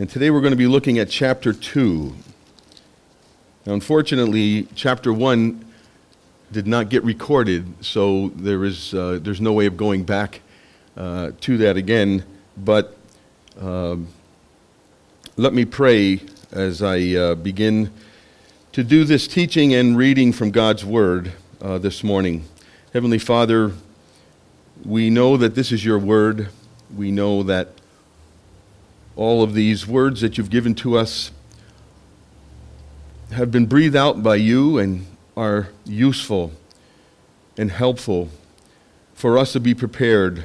And today we're going to be looking at chapter 2. Now, unfortunately, chapter 1 did not get recorded, so there is, uh, there's no way of going back uh, to that again. But um, let me pray as I uh, begin to do this teaching and reading from God's Word uh, this morning. Heavenly Father, we know that this is your Word. We know that all of these words that you've given to us have been breathed out by you and are useful and helpful for us to be prepared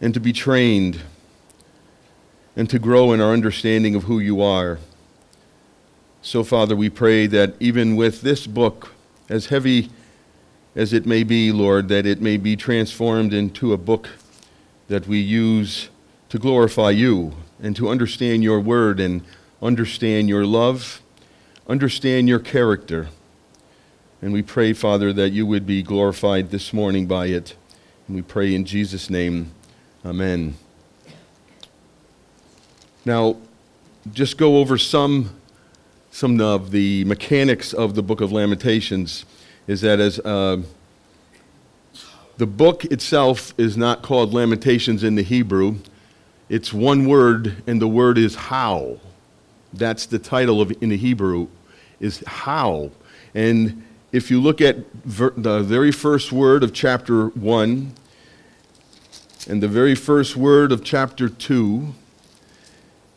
and to be trained and to grow in our understanding of who you are. So, Father, we pray that even with this book, as heavy as it may be, Lord, that it may be transformed into a book that we use to glorify you and to understand your word and understand your love, understand your character. And we pray, Father, that you would be glorified this morning by it. And we pray in Jesus' name, Amen. Now, just go over some, some of the mechanics of the book of Lamentations. Is that as uh, the book itself is not called Lamentations in the Hebrew, it's one word, and the word is how. That's the title of in the Hebrew, is how. And if you look at ver- the very first word of chapter 1 and the very first word of chapter 2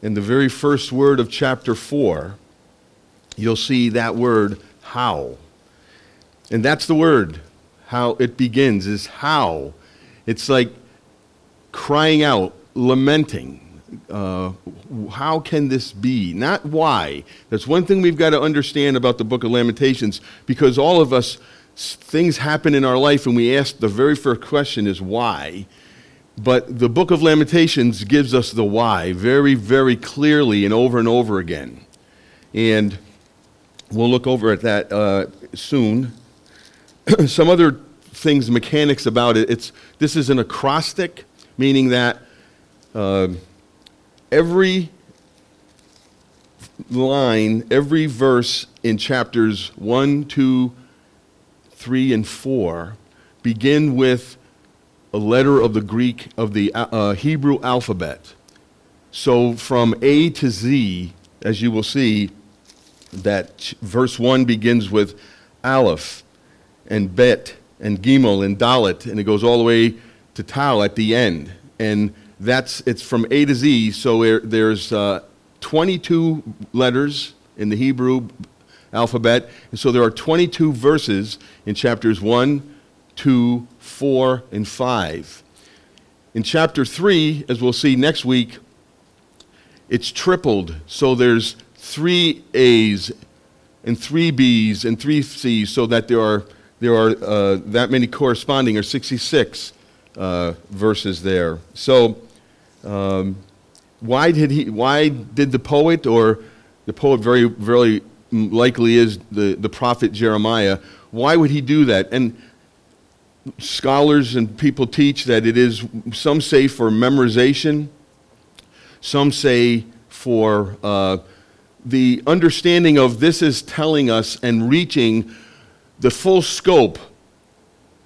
and the very first word of chapter 4, you'll see that word, how. And that's the word, how it begins, is how. It's like crying out, lamenting. Uh, how can this be? Not why. That's one thing we've got to understand about the book of Lamentations because all of us, things happen in our life and we ask the very first question is why. But the book of Lamentations gives us the why very, very clearly and over and over again. And we'll look over at that uh, soon. Some other things, mechanics about it. It's, this is an acrostic, meaning that uh, every line, every verse in chapters 1, 2, 3, and 4 begin with a letter of the Greek, of the uh, Hebrew alphabet. So from A to Z, as you will see, that verse 1 begins with Aleph and Bet and Gimel and Dalet, and it goes all the way to Tal at the end. And that's, it's from A to Z, so there, there's uh, 22 letters in the Hebrew alphabet, and so there are 22 verses in chapters 1, 2, 4, and 5. In chapter 3, as we'll see next week, it's tripled. So there's three A's and three B's and three C's, so that there are, there are uh, that many corresponding, or 66 uh, verses there. So um, why, did he, why did the poet, or the poet very, very likely is the, the prophet Jeremiah, why would he do that? And scholars and people teach that it is, some say for memorization, some say for uh, the understanding of this is telling us and reaching the full scope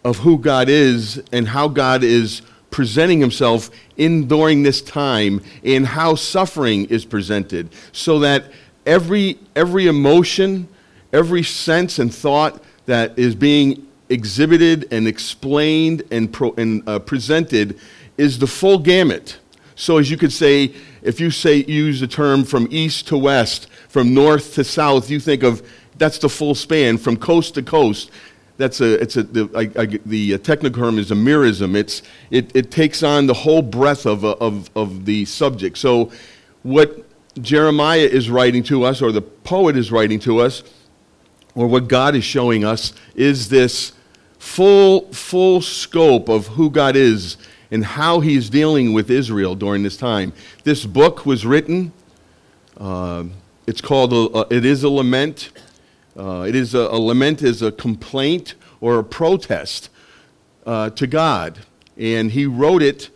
of who God is and how God is presenting himself in during this time and how suffering is presented so that every every emotion every sense and thought that is being exhibited and explained and, pro, and uh, presented is the full gamut. So, as you could say, if you say use the term from east to west, from north to south, you think of that's the full span from coast to coast. That's a, it's a, the, I, I, the technical term is a merism. It's, it, it takes on the whole breadth of, of, of the subject. So, what Jeremiah is writing to us, or the poet is writing to us, or what God is showing us, is this full, full scope of who God is and how he's dealing with Israel during this time. This book was written. Uh, it's called, a, uh, it is a lament. Uh, it is a, a, lament is a complaint or a protest uh, to God. And he wrote it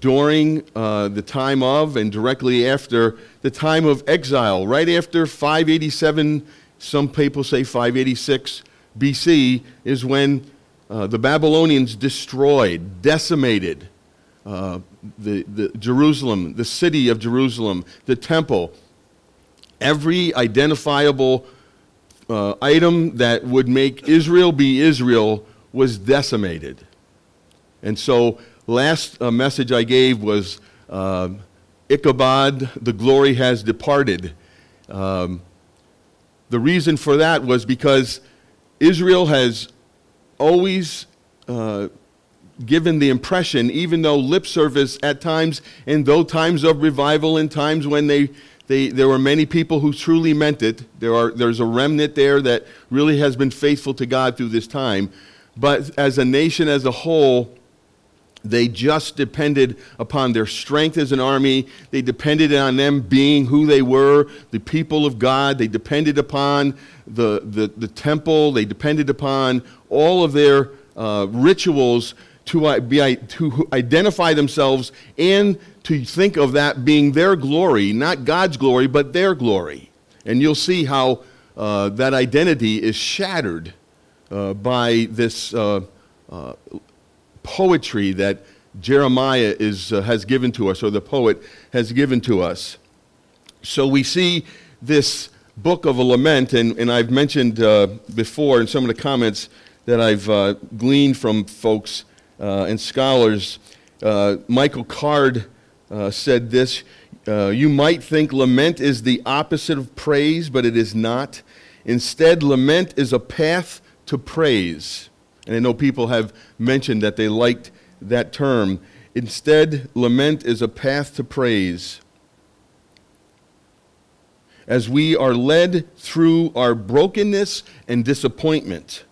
during uh, the time of and directly after the time of exile, right after 587, some people say 586 BC, is when uh, the Babylonians destroyed, decimated uh, the, the Jerusalem, the city of Jerusalem, the temple, every identifiable uh, item that would make Israel be Israel was decimated. And so last uh, message I gave was uh, Ichabod, the glory has departed. Um, the reason for that was because Israel has always uh, given the impression, even though lip service at times, and though times of revival and times when they, they, there were many people who truly meant it, there are, there's a remnant there that really has been faithful to God through this time. But as a nation as a whole, they just depended upon their strength as an army. They depended on them being who they were, the people of God. They depended upon the, the, the temple. They depended upon all of their uh, rituals to, be, to identify themselves and to think of that being their glory, not God's glory, but their glory. And you'll see how uh, that identity is shattered uh, by this uh, uh poetry that Jeremiah is, uh, has given to us, or the poet has given to us. So we see this book of a lament, and, and I've mentioned uh, before in some of the comments that I've gleaned from folks and scholars. Michael Card uh, said this You might think lament is the opposite of praise, but it is not. Instead, lament is a path to praise. And I know people have mentioned that they liked that term. Instead, lament is a path to praise. As we are led through our brokenness and disappointment.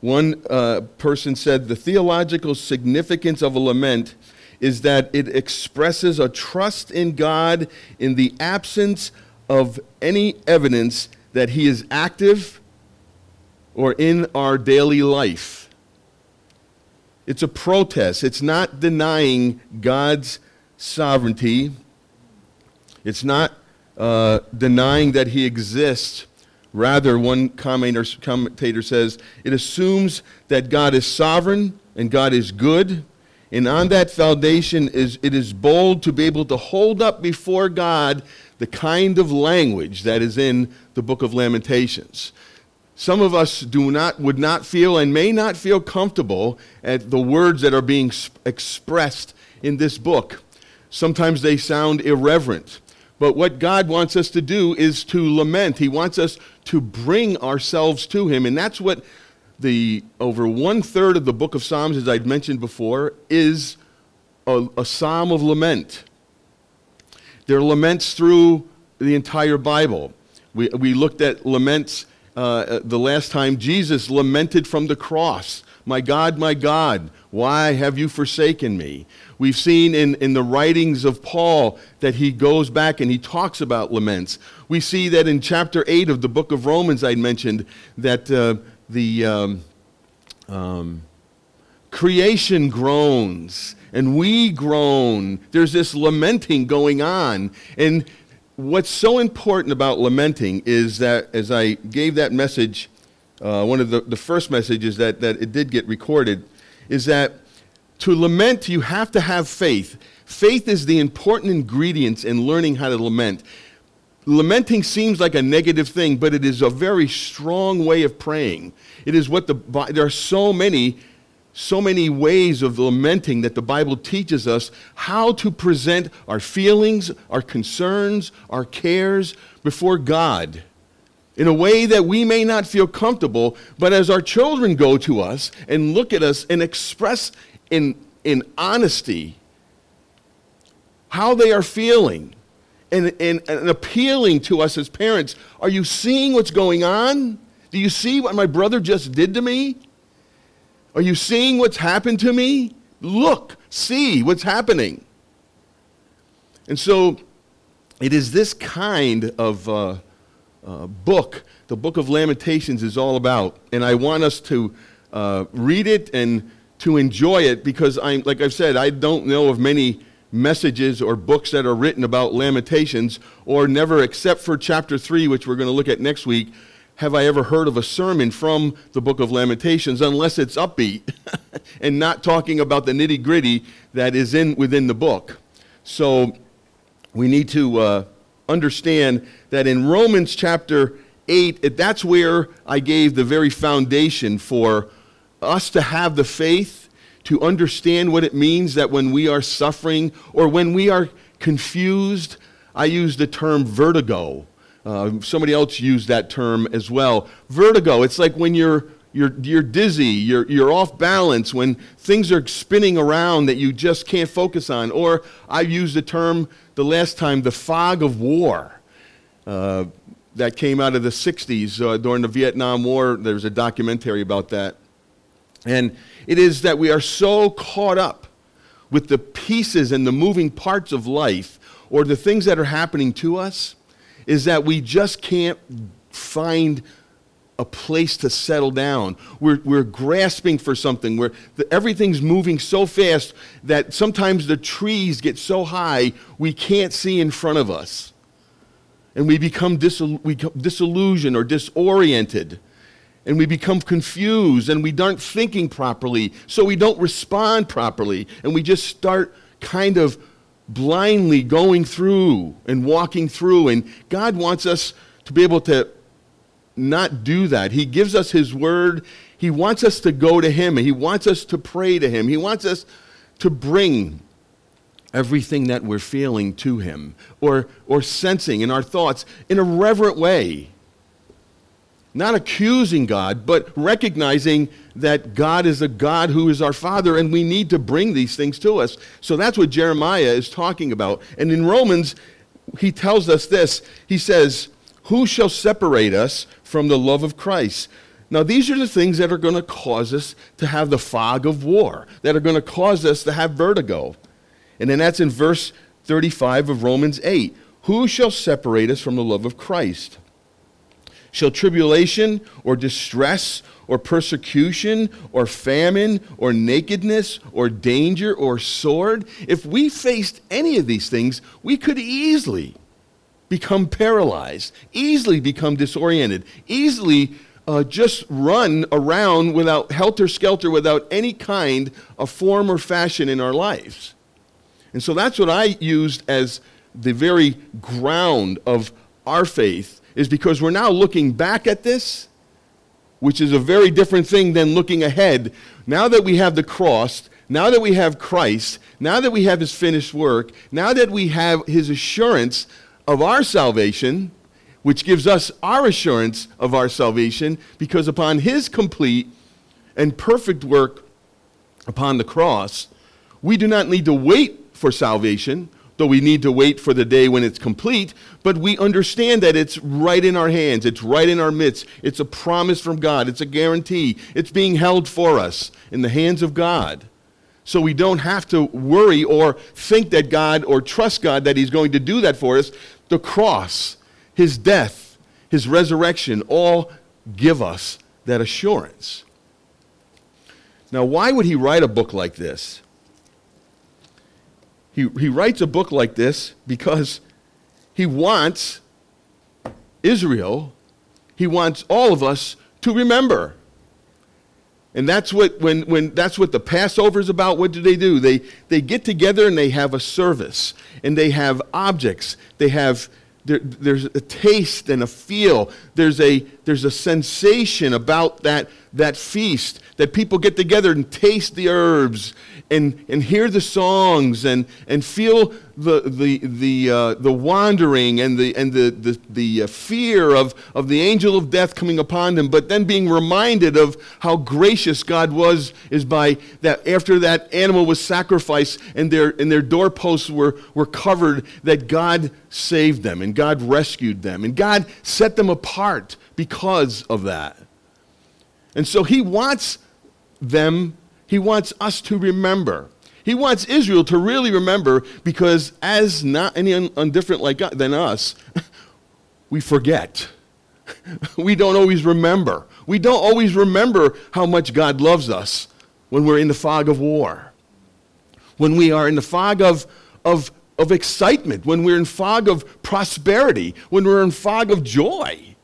One uh, person said the theological significance of a lament is that it expresses a trust in God in the absence of any evidence that He is active or in our daily life. It's a protest. It's not denying God's sovereignty. It's not uh, denying that He exists. Rather, one commentator, commentator says, it assumes that God is sovereign and God is good. And on that foundation, is, it is bold to be able to hold up before God the kind of language that is in the book of Lamentations. Some of us do not, would not feel and may not feel comfortable at the words that are being expressed in this book. Sometimes they sound irreverent. But what God wants us to do is to lament. He wants us to bring ourselves to Him. And that's what the over one third of the book of Psalms, as I'd mentioned before, is a, a psalm of lament. There are laments through the entire Bible. We, we looked at laments uh, the last time Jesus lamented from the cross, My God, my God, why have you forsaken me? We've seen in, in the writings of Paul that he goes back and he talks about laments. We see that in chapter 8 of the book of Romans, I mentioned that uh, the um, um, creation groans and we groan. There's this lamenting going on. And what's so important about lamenting is that as I gave that message, uh, one of the, the first messages that, that it did get recorded, is that to lament, you have to have faith. Faith is the important ingredient in learning how to lament. Lamenting seems like a negative thing, but it is a very strong way of praying. It is what the there are so many so many ways of lamenting that the Bible teaches us how to present our feelings, our concerns, our cares before God in a way that we may not feel comfortable, but as our children go to us and look at us and express in, in honesty how they are feeling and, and, and appealing to us as parents, are you seeing what's going on? Do you see what my brother just did to me? Are you seeing what's happened to me? Look, see what's happening. And so it is this kind of uh, uh, book, the book of Lamentations is all about. And I want us to uh, read it and to enjoy it because I'm, like I've said, I don't know of many messages or books that are written about Lamentations, or never, except for chapter 3, which we're going to look at next week, have I ever heard of a sermon from the book of Lamentations unless it's upbeat and not talking about the nitty gritty that is in, within the book. So we need to uh, understand that in Romans chapter 8, that's where I gave the very foundation for us to have the faith to understand what it means that when we are suffering or when we are confused, I use the term vertigo. Uh, somebody else used that term as well. Vertigo, it's like when you're, you're, you're dizzy, you're, you're off balance, when things are spinning around that you just can't focus on. Or I used the term the last time, the fog of war. Uh, that came out of the 60s uh, during the Vietnam War. There's a documentary about that. And it is that we are so caught up with the pieces and the moving parts of life or the things that are happening to us is that we just can't find a place to settle down. We're, we're grasping for something. We're, the, everything's moving so fast that sometimes the trees get so high we can't see in front of us. And we become, we become disillusioned or disoriented and we become confused and we aren't thinking properly, so we don't respond properly, and we just start kind of blindly going through and walking through. And God wants us to be able to not do that. He gives us His word. He wants us to go to Him. He wants us to pray to Him. He wants us to bring everything that we're feeling to Him or, or sensing in our thoughts in a reverent way. Not accusing God, but recognizing that God is a God who is our Father, and we need to bring these things to us. So that's what Jeremiah is talking about. And in Romans, he tells us this He says, Who shall separate us from the love of Christ? Now, these are the things that are going to cause us to have the fog of war, that are going to cause us to have vertigo. And then that's in verse 35 of Romans 8. Who shall separate us from the love of Christ? Shall tribulation or distress or persecution or famine or nakedness or danger or sword, if we faced any of these things, we could easily become paralyzed, easily become disoriented, easily uh, just run around without helter skelter, without any kind of form or fashion in our lives. And so that's what I used as the very ground of our faith is because we're now looking back at this, which is a very different thing than looking ahead. Now that we have the cross, now that we have Christ, now that we have his finished work, now that we have his assurance of our salvation, which gives us our assurance of our salvation, because upon his complete and perfect work upon the cross, we do not need to wait for salvation though we need to wait for the day when it's complete, but we understand that it's right in our hands, it's right in our midst. It's a promise from God, it's a guarantee. It's being held for us in the hands of God. So we don't have to worry or think that God or trust God that He's going to do that for us. The cross, His death, His resurrection all give us that assurance. Now, why would He write a book like this? He, he writes a book like this because he wants Israel, he wants all of us to remember. And that's what, when, when, that's what the Passover is about. What do they do? They, they get together and they have a service, and they have objects. They have, there, there's a taste and a feel. There's a, there's a sensation about that, that feast that people get together and taste the herbs and, and hear the songs and, and feel the, the, the, uh, the wandering and, the, and the, the, the uh, fear of, of the angel of death coming upon them, but then being reminded of how gracious God was is by that after that animal was sacrificed and their, and their doorposts were, were covered, that God saved them and God rescued them and God set them apart because of that. And so he wants them he wants us to remember. He wants Israel to really remember because, as not any undifferent like God, than us, we forget. we don't always remember. We don't always remember how much God loves us when we're in the fog of war, when we are in the fog of, of, of excitement, when we're in fog of prosperity, when we're in fog of joy.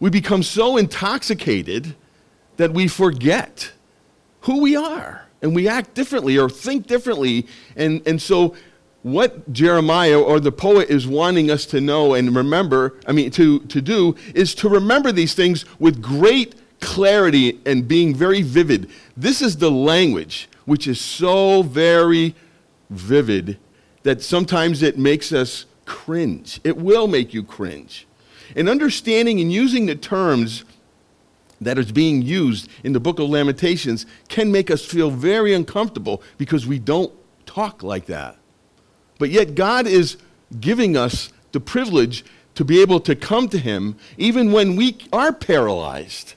We become so intoxicated that we forget who we are and we act differently or think differently. And, and so, what Jeremiah or the poet is wanting us to know and remember, I mean, to, to do, is to remember these things with great clarity and being very vivid. This is the language which is so very vivid that sometimes it makes us cringe. It will make you cringe. And understanding and using the terms that is being used in the book of Lamentations can make us feel very uncomfortable because we don't talk like that. But yet, God is giving us the privilege to be able to come to Him even when we are paralyzed.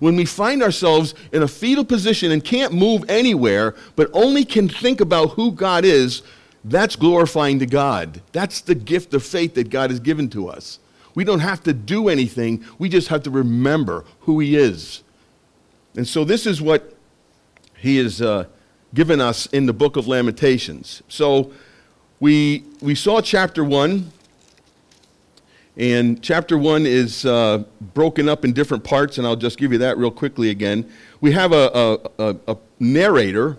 When we find ourselves in a fetal position and can't move anywhere, but only can think about who God is, that's glorifying to God. That's the gift of faith that God has given to us. We don't have to do anything, we just have to remember who He is. And so, this is what He has uh, given us in the book of Lamentations. So, we, we saw chapter 1, and chapter 1 is uh, broken up in different parts, and I'll just give you that real quickly again. We have a, a, a, a narrator,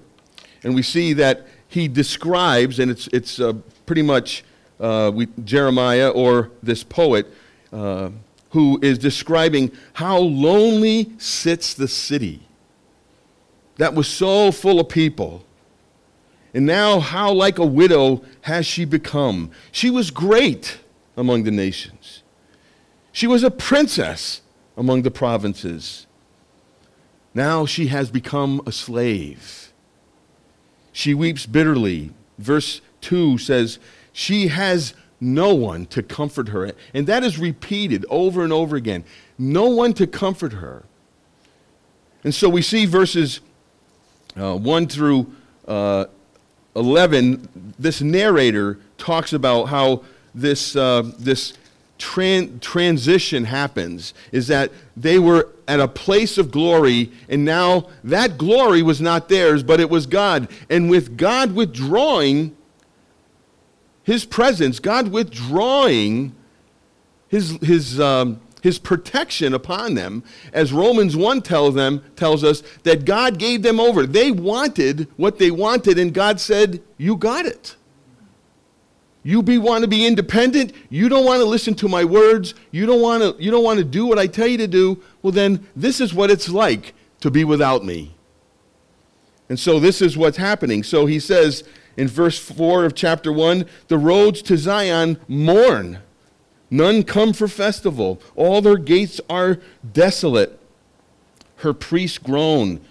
and we see that he describes, and it's, it's uh, pretty much uh, we, Jeremiah or this poet uh, who is describing how lonely sits the city that was so full of people. And now, how like a widow has she become? She was great among the nations, she was a princess among the provinces. Now she has become a slave. She weeps bitterly. Verse 2 says, She has no one to comfort her. And that is repeated over and over again. No one to comfort her. And so we see verses uh, 1 through uh, 11, this narrator talks about how this, uh, this tran- transition happens is that they were at a place of glory, and now that glory was not theirs, but it was God. And with God withdrawing, his presence, God withdrawing his, his, um, his protection upon them, as Romans 1 tells, them, tells us that God gave them over. They wanted what they wanted, and God said, You got it. You be, want to be independent. You don't want to listen to my words. You don't, want to, you don't want to do what I tell you to do. Well, then, this is what it's like to be without me. And so, this is what's happening. So, he says, in verse 4 of chapter 1 the roads to Zion mourn. None come for festival. All their gates are desolate. Her priests groan.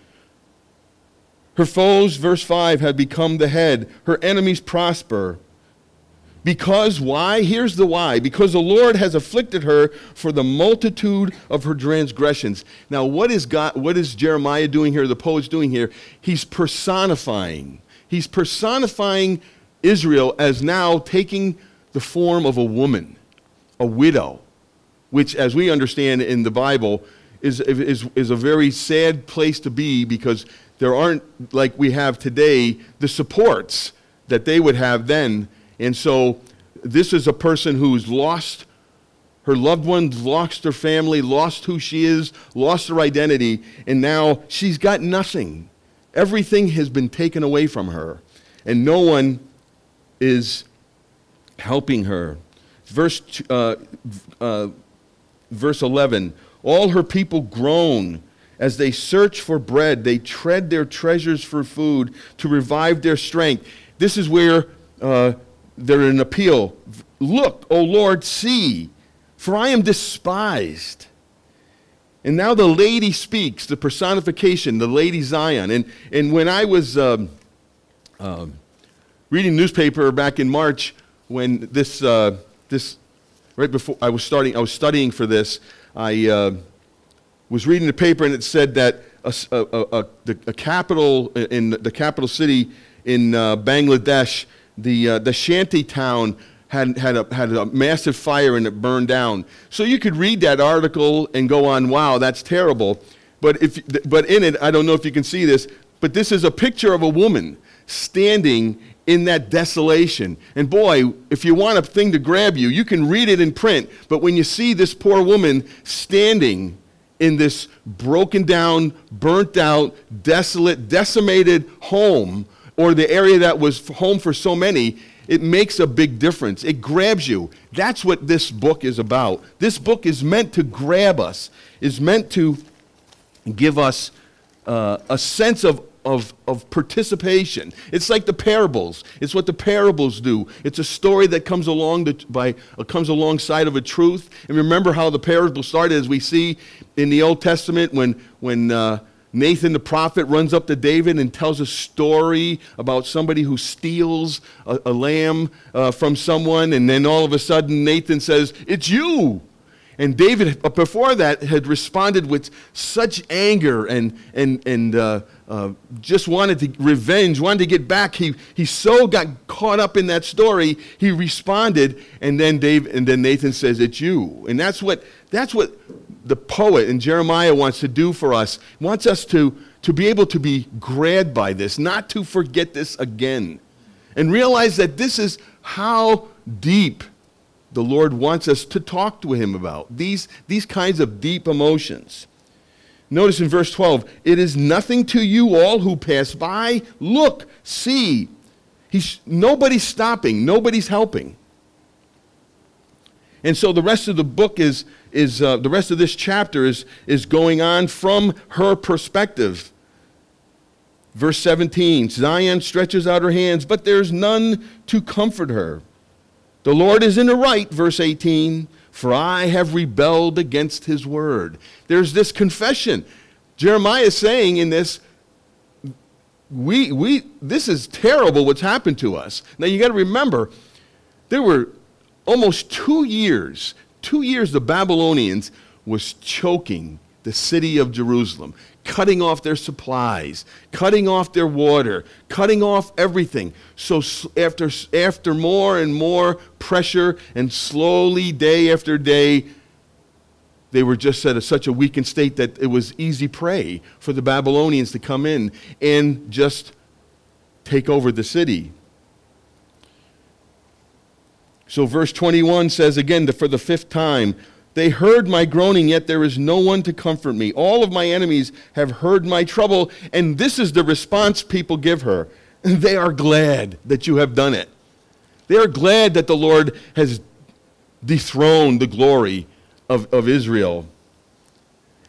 Her foes, verse 5, have become the head. Her enemies prosper. Because why? Here's the why. Because the Lord has afflicted her for the multitude of her transgressions. Now, what is God what is Jeremiah doing here, the poet's doing here? He's personifying he's personifying Israel as now taking the form of a woman, a widow, which, as we understand in the Bible, is, is, is a very sad place to be because there aren't, like we have today, the supports that they would have then. And so this is a person who's lost her loved ones, lost her family, lost who she is, lost her identity, and now she's got nothing. Everything has been taken away from her, and no one is helping her. Verse, uh, uh, verse 11 All her people groan as they search for bread, they tread their treasures for food to revive their strength. This is where uh, they're an appeal. Look, O Lord, see, for I am despised and now the lady speaks, the personification, the lady Zion. And, and when I was um, um, reading newspaper back in March, when this, uh, this, right before I was starting, I was studying for this, I uh, was reading the paper and it said that a, a, a, a capital in the capital city in uh, Bangladesh, the, uh, the shanty town had, had, a, had a massive fire and it burned down. So you could read that article and go on, wow, that's terrible. but, if, but in it, I don't know if you can see this, but this is a picture of a woman standing in that desolation. And boy, if you want a thing to grab you, you can read it in print, but when you see this poor woman standing in this broken down, burnt out, desolate, decimated home, or the area that was home for so many, it makes a big difference. It grabs you. That's what this book is about. This book is meant to grab us, is meant to give us uh, a sense of, of, of participation. It's like the parables. It's what the parables do. It's a story that comes along the, by uh, comes alongside of a truth. And remember how the parable started, as we see in the Old Testament, when when uh, Nathan the prophet runs up to David and tells a story about somebody who steals a, a lamb uh, from someone, and then all of a sudden Nathan says, It's you. And David, before that, had responded with such anger and, and, and uh, uh, just wanted to revenge, wanted to get back. He, he so got caught up in that story, he responded, and then, Dave, and then Nathan says, It's you. And that's what, that's what the poet in Jeremiah wants to do for us. Wants us to, to be able to be grabbed by this, not to forget this again, and realize that this is how deep the Lord wants us to talk to Him about. These, these kinds of deep emotions. Notice in verse 12, it is nothing to you all who pass by. Look, see. He's, nobody's stopping, nobody's helping. And so the rest of the book is, is uh, the rest of this chapter is, is going on from her perspective. Verse 17 Zion stretches out her hands, but there's none to comfort her. The Lord is in the right, verse 18, for I have rebelled against his word. There's this confession. Jeremiah is saying in this, we, we, this is terrible what's happened to us. Now you got to remember, there were almost two years, two years the Babylonians was choking the city of Jerusalem, cutting off their supplies, cutting off their water, cutting off everything. So after, after more and more pressure and slowly, day after day, they were just at a, such a weakened state that it was easy prey for the Babylonians to come in and just take over the city. So, verse 21 says again, for the fifth time, they heard my groaning, yet there is no one to comfort me. All of my enemies have heard my trouble, and this is the response people give her. They are glad that you have done it. They are glad that the Lord has dethroned the glory of, of Israel.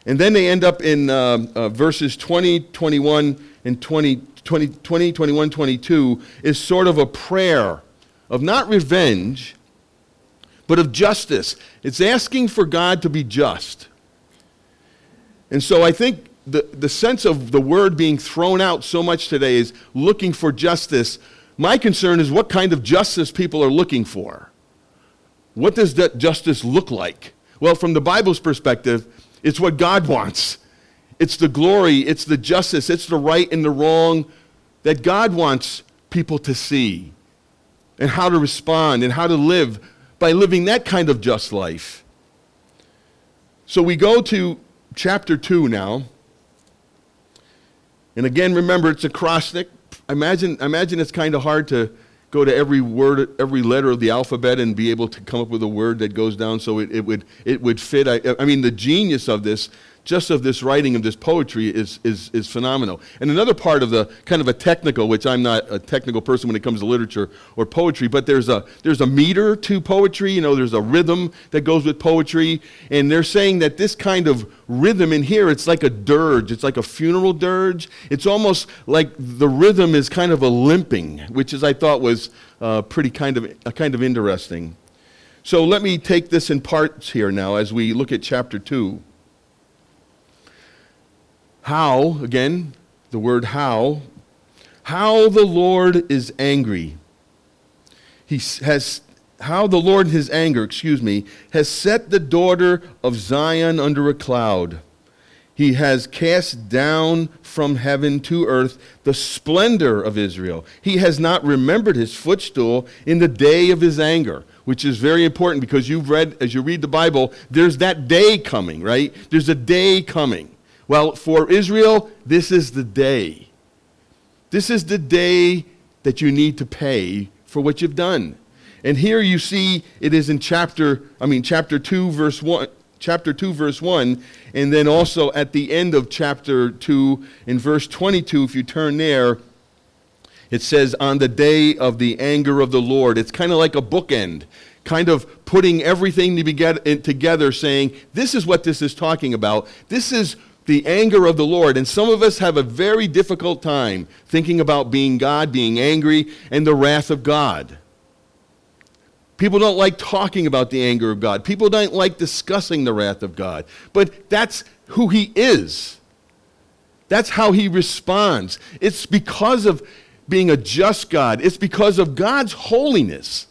And then they end up in uh, uh, verses 20, 21, and 20, 20, 20, 21, 22 is sort of a prayer of not revenge, but of justice. It's asking for God to be just. And so I think the, the sense of the word being thrown out so much today is looking for justice. My concern is what kind of justice people are looking for. What does that justice look like? Well, from the Bible's perspective, it's what God wants. It's the glory, it's the justice, it's the right and the wrong that God wants people to see and how to respond and how to live by living that kind of just life. So we go to chapter 2 now. And again, remember, it's a acrostic. Imagine, imagine it's kind of hard to go to every word, every letter of the alphabet and be able to come up with a word that goes down so it, it, would, it would fit. I, I mean, the genius of this just of this writing of this poetry is, is, is phenomenal. And another part of the kind of a technical, which I'm not a technical person when it comes to literature or poetry, but there's a, there's a meter to poetry, you know, there's a rhythm that goes with poetry. And they're saying that this kind of rhythm in here, it's like a dirge, it's like a funeral dirge. It's almost like the rhythm is kind of a limping, which is, I thought was uh, pretty kind of, uh, kind of interesting. So let me take this in parts here now as we look at chapter 2. How, again, the word how, how the Lord is angry. He has, how the Lord in his anger, excuse me, has set the daughter of Zion under a cloud. He has cast down from heaven to earth the splendor of Israel. He has not remembered his footstool in the day of his anger, which is very important because you've read, as you read the Bible, there's that day coming, right? There's a day coming Well, for Israel, this is the day. This is the day that you need to pay for what you've done. And here you see it is in chapter, I mean, chapter 2, verse 1, chapter 2, verse 1, and then also at the end of chapter 2, in verse 22, if you turn there, it says, On the day of the anger of the Lord. It's kind of like a bookend, kind of putting everything eh, together, saying, This is what this is talking about. This is the anger of the Lord. And some of us have a very difficult time thinking about being God, being angry, and the wrath of God. People don't like talking about the anger of God. People don't like discussing the wrath of God. But that's who He is. That's how He responds. It's because of being a just God, it's because of God's holiness.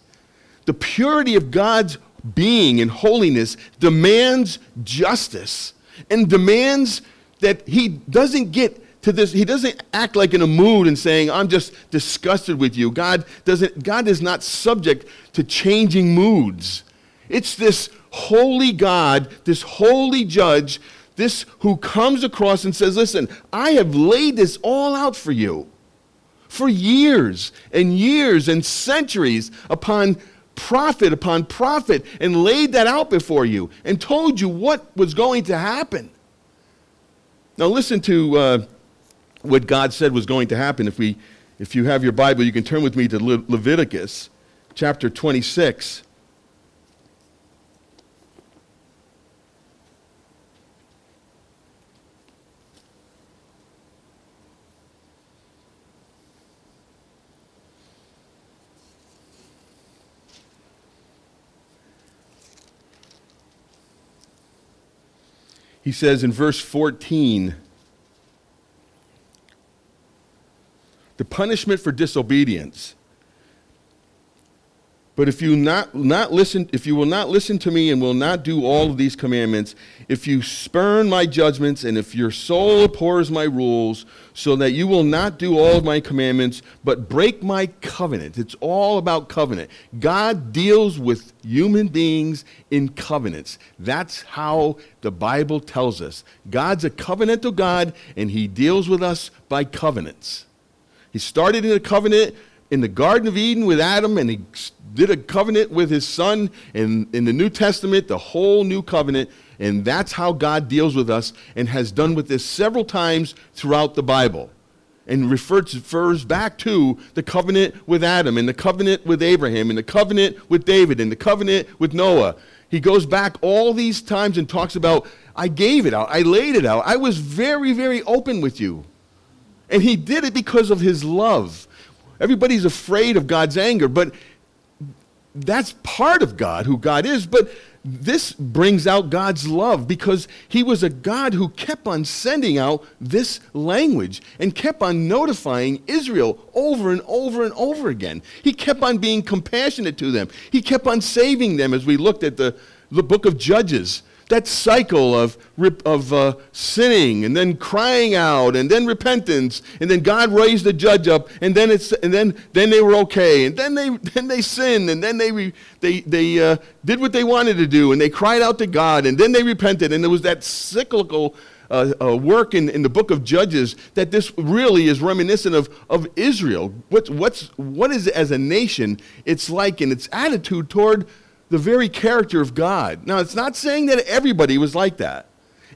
The purity of God's being and holiness demands justice and demands that He doesn't get to this he doesn't act like in a mood and saying i'm just disgusted with you. God doesn't god is not subject to changing moods. It's this holy god this holy judge this who comes across and says listen i have laid this all out for you for years and years and centuries upon prophet upon prophet and laid that out before you and told you what was going to happen now listen to uh, what God said was going to happen. If, we, if you have your Bible, you can turn with me to Le- Leviticus chapter 26. He says in verse 14, the punishment for disobedience. But if you not, not listen, if you will not listen to me and will not do all of these commandments, if you spurn my judgments, and if your soul abhors my rules, so that you will not do all of my commandments, but break my covenant. It's all about covenant. God deals with human beings in covenants. That's how the Bible tells us. God's a covenantal God, and he deals with us by covenants. He started in a covenant in the Garden of Eden with Adam, and he did a covenant with his son. And in the New Testament, the whole new covenant. And that's how God deals with us and has done with this several times throughout the Bible. And refers, refers back to the covenant with Adam, and the covenant with Abraham, and the covenant with David, and the covenant with Noah. He goes back all these times and talks about, I gave it out, I laid it out, I was very, very open with you. And he did it because of his love. Everybody's afraid of God's anger, but that's part of God, who God is. But this brings out God's love because he was a God who kept on sending out this language and kept on notifying Israel over and over and over again. He kept on being compassionate to them, he kept on saving them as we looked at the, the book of Judges that cycle of, of uh, sinning and then crying out and then repentance and then God raised the judge up and then, it's, and then, then they were okay and then they, then they sinned and then they, they, they uh, did what they wanted to do and they cried out to God and then they repented and there was that cyclical uh, uh, work in, in the book of Judges that this really is reminiscent of, of Israel. What's, what's, what is as a nation it's like in its attitude toward the very character of God. Now, it's not saying that everybody was like that.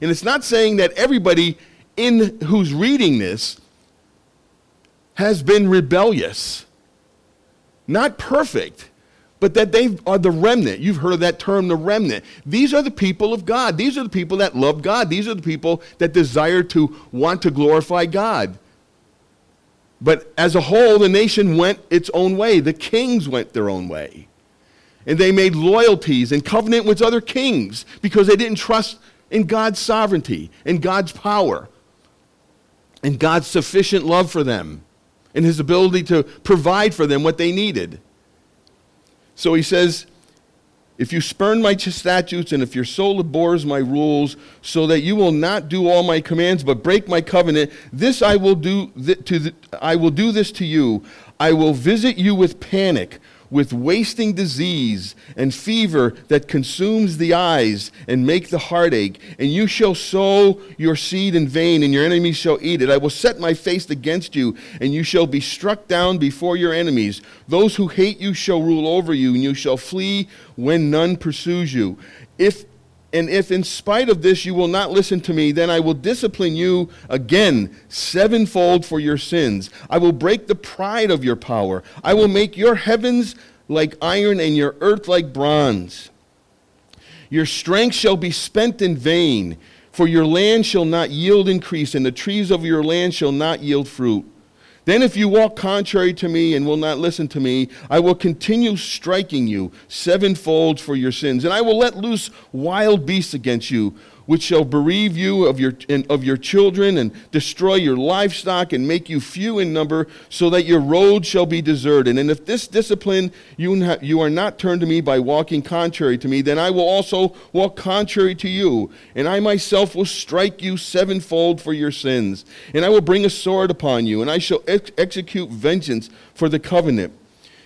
And it's not saying that everybody in who's reading this has been rebellious. Not perfect, but that they are the remnant. You've heard of that term, the remnant. These are the people of God. These are the people that love God. These are the people that desire to want to glorify God. But as a whole, the nation went its own way. The kings went their own way. And they made loyalties and covenant with other kings because they didn't trust in God's sovereignty and God's power and God's sufficient love for them and his ability to provide for them what they needed. So he says, if you spurn my statutes and if your soul abhors my rules, so that you will not do all my commands but break my covenant, this I will do th- to th- I will do this to you. I will visit you with panic with wasting disease and fever that consumes the eyes and make the heart ache. And you shall sow your seed in vain, and your enemies shall eat it. I will set my face against you, and you shall be struck down before your enemies. Those who hate you shall rule over you, and you shall flee when none pursues you. If and if in spite of this you will not listen to me, then I will discipline you again sevenfold for your sins. I will break the pride of your power. I will make your heavens like iron and your earth like bronze. Your strength shall be spent in vain, for your land shall not yield increase, and the trees of your land shall not yield fruit. Then, if you walk contrary to me and will not listen to me, I will continue striking you sevenfold for your sins, and I will let loose wild beasts against you which shall bereave you of your, of your children and destroy your livestock and make you few in number, so that your road shall be deserted. And if this discipline you, you are not turned to me by walking contrary to me, then I will also walk contrary to you, and I myself will strike you sevenfold for your sins. And I will bring a sword upon you, and I shall ex- execute vengeance for the covenant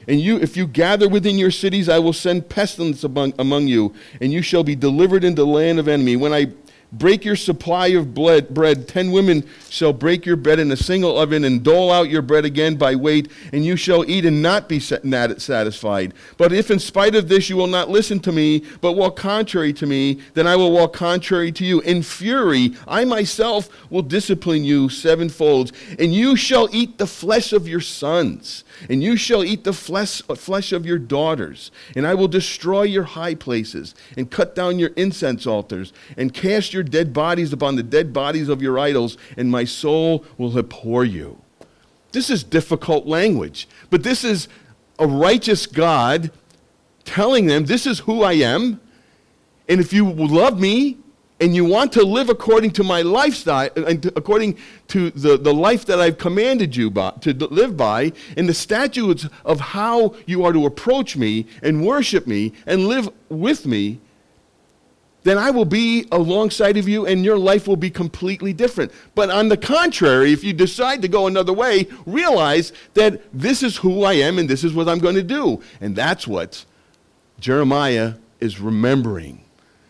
and you, if you gather within your cities, I will send pestilence among, among you, and you shall be delivered into the land of enemy. When I break your supply of bread. Ten women shall break your bread in a single oven and dole out your bread again by weight, and you shall eat and not be satisfied. But if in spite of this you will not listen to me, but walk contrary to me, then I will walk contrary to you. In fury, I myself will discipline you sevenfold, and you shall eat the flesh of your sons, and you shall eat the flesh, flesh of your daughters, and I will destroy your high places, and cut down your incense altars, and cast your dead bodies upon the dead bodies of your idols, and my soul will abhor you. This is difficult language, but this is a righteous God telling them, This is who I am, and if you will love me, and you want to live according to my lifestyle, uh, and according to the, the life that I've commanded you by, to live by, and the statutes of how you are to approach me and worship me and live with me, then I will be alongside of you and your life will be completely different. But on the contrary, if you decide to go another way, realize that this is who I am and this is what I'm going to do. And that's what Jeremiah is remembering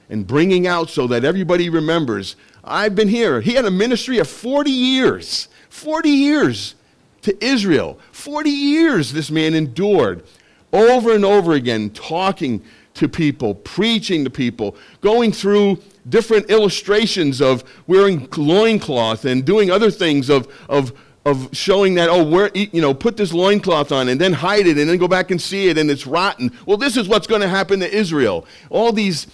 and bringing out so that everybody remembers I've been here. He had a ministry of 40 years. 40 years to Israel. 40 years this man endured over and over again, talking to people, preaching to people, going through different illustrations of wearing loincloth and doing other things of, of, of showing that, oh, wear, you know, put this loincloth on and then hide it and then go back and see it and it's rotten. Well, this is what's going to happen to Israel. All these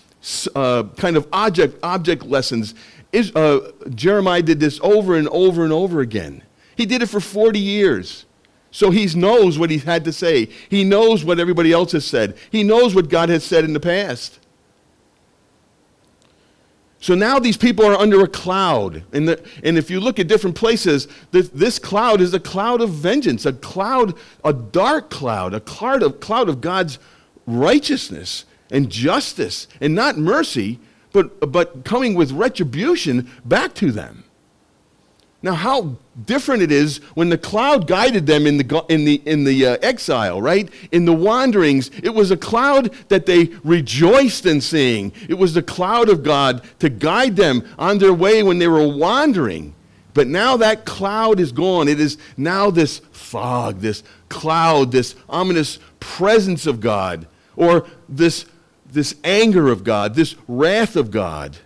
uh, kind of object, object lessons. Is, uh, Jeremiah did this over and over and over again. He did it for 40 years. So he knows what he had to say. He knows what everybody else has said. He knows what God has said in the past. So now these people are under a cloud. And, the, and if you look at different places, this, this, cloud is a cloud of vengeance, a cloud, a dark cloud, a cloud of, cloud of God's righteousness and justice, and not mercy, but, but coming with retribution back to them. Now, how different it is when the cloud guided them in the, in the, in the uh, exile, right? In the wanderings, it was a cloud that they rejoiced in seeing. It was the cloud of God to guide them on their way when they were wandering. But now that cloud is gone. It is now this fog, this cloud, this ominous presence of God, or this, this anger of God, this wrath of God.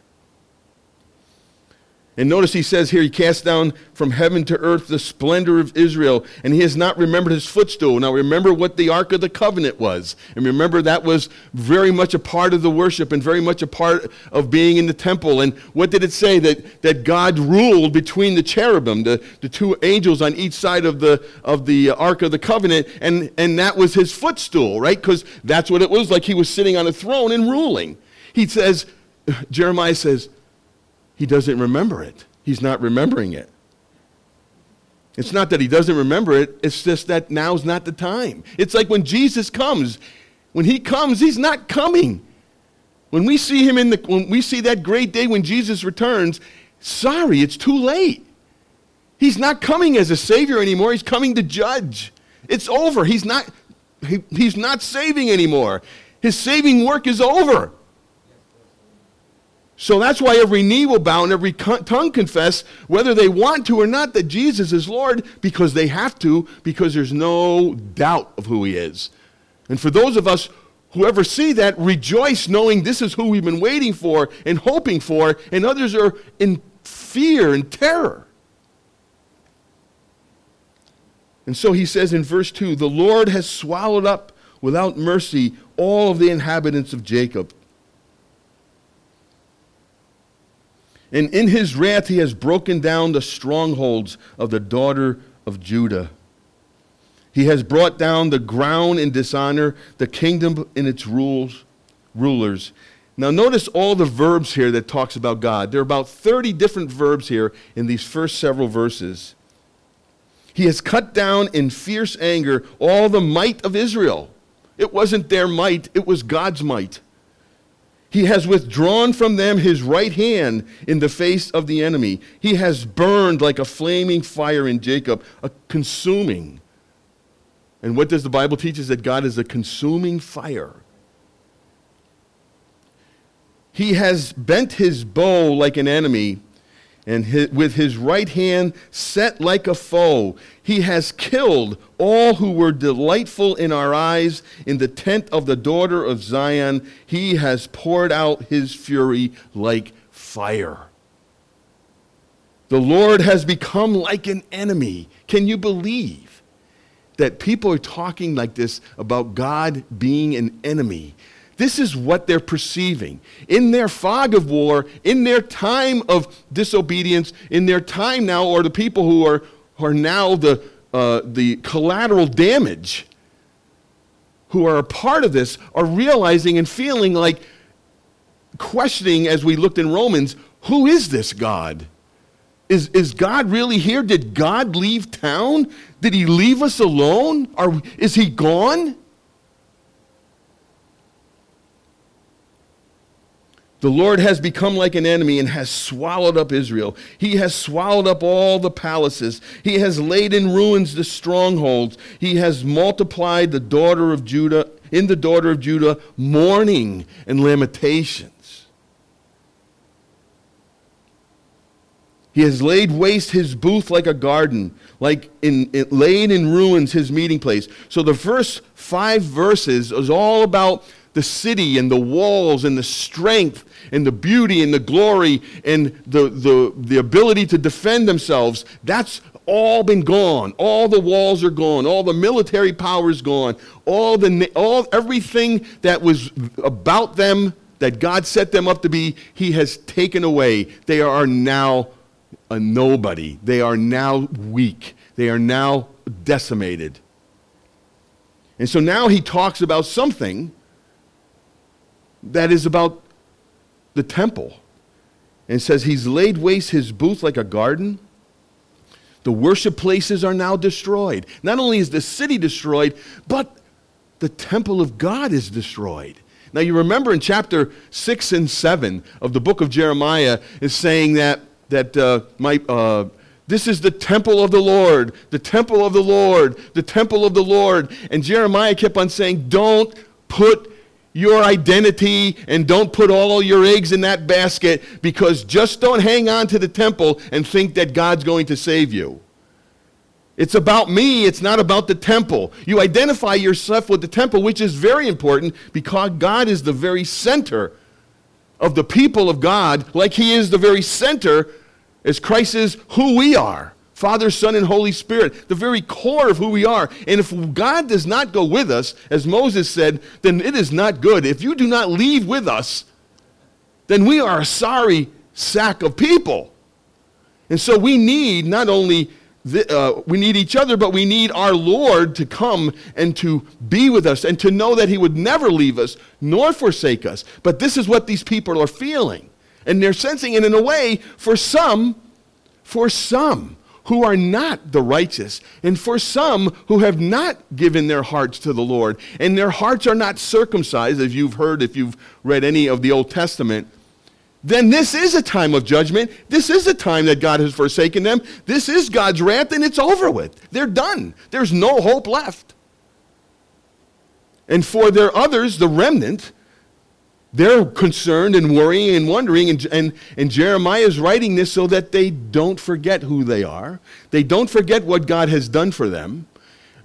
And notice he says here, he cast down from heaven to earth the splendor of Israel, and he has not remembered his footstool. Now remember what the Ark of the Covenant was. And remember that was very much a part of the worship and very much a part of being in the temple. And what did it say? That, that God ruled between the cherubim, the, the two angels on each side of the, of the Ark of the Covenant, and, and that was his footstool, right? Because that's what it was like. He was sitting on a throne and ruling. He says, Jeremiah says, he doesn't remember it. He's not remembering it. It's not that he doesn't remember it, it's just that now's not the time. It's like when Jesus comes. When he comes, he's not coming. When we see him in the when we see that great day when Jesus returns, sorry, it's too late. He's not coming as a savior anymore, he's coming to judge. It's over. He's not he, he's not saving anymore. His saving work is over. So that's why every knee will bow and every tongue confess, whether they want to or not, that Jesus is Lord, because they have to, because there's no doubt of who he is. And for those of us who ever see that, rejoice knowing this is who we've been waiting for and hoping for, and others are in fear and terror. And so he says in verse 2 The Lord has swallowed up without mercy all of the inhabitants of Jacob. And in his wrath, he has broken down the strongholds of the daughter of Judah. He has brought down the ground in dishonor, the kingdom in its rules, rulers. Now notice all the verbs here that talks about God. There are about 30 different verbs here in these first several verses. He has cut down in fierce anger all the might of Israel. It wasn't their might, it was God's might. He has withdrawn from them his right hand in the face of the enemy. He has burned like a flaming fire in Jacob, a consuming. And what does the Bible teach us? That God is a consuming fire. He has bent his bow like an enemy and his, with his right hand set like a foe, he has killed all who were delightful in our eyes. In the tent of the daughter of Zion, he has poured out his fury like fire. The Lord has become like an enemy. Can you believe that people are talking like this about God being an enemy? This is what they're perceiving. In their fog of war, in their time of disobedience, in their time now, or the people who are, who are now the, uh, the collateral damage, who are a part of this, are realizing and feeling like questioning as we looked in Romans who is this God? Is, is God really here? Did God leave town? Did he leave us alone? Are, is he gone? The Lord has become like an enemy and has swallowed up Israel. He has swallowed up all the palaces. He has laid in ruins the strongholds. He has multiplied the daughter of Judah, in the daughter of Judah, mourning and lamentations. He has laid waste his booth like a garden, like in, in, laid in ruins his meeting place. So the first five verses is all about the city and the walls and the strength and the beauty and the glory and the, the, the ability to defend themselves, that's all been gone. All the walls are gone. All the military power is gone. All the, all, everything that was about them that God set them up to be, He has taken away. They are now a nobody. They are now weak. They are now decimated. And so now he talks about something that is about the temple and says he's laid waste his booth like a garden. The worship places are now destroyed. Not only is the city destroyed, but the temple of God is destroyed. Now, you remember in chapter 6 and 7 of the book of Jeremiah is saying that, that uh, my, uh, this is the temple of the Lord, the temple of the Lord, the temple of the Lord. And Jeremiah kept on saying, Don't put your identity and don't put all your eggs in that basket because just don't hang on to the temple and think that God's going to save you. It's about me, it's not about the temple. You identify yourself with the temple, which is very important because God is the very center of the people of God, like He is the very center as Christ is who we are. Father, Son, and Holy Spirit, the very core of who we are. And if God does not go with us, as Moses said, then it is not good. If you do not leave with us, then we are a sorry sack of people. And so we need not only the, uh, we need each other, but we need our Lord to come and to be with us and to know that He would never leave us nor forsake us. But this is what these people are feeling. And they're sensing it in a way, for some, for some, who are not the righteous, and for some who have not given their hearts to the Lord, and their hearts are not circumcised, as you've heard if you've read any of the Old Testament, then this is a time of judgment. This is a time that God has forsaken them. This is God's wrath, and it's over with. They're done. There's no hope left. And for their others, the remnant, they're concerned and worrying and wondering. And, and, and Jeremiah is writing this so that they don't forget who they are. They don't forget what God has done for them.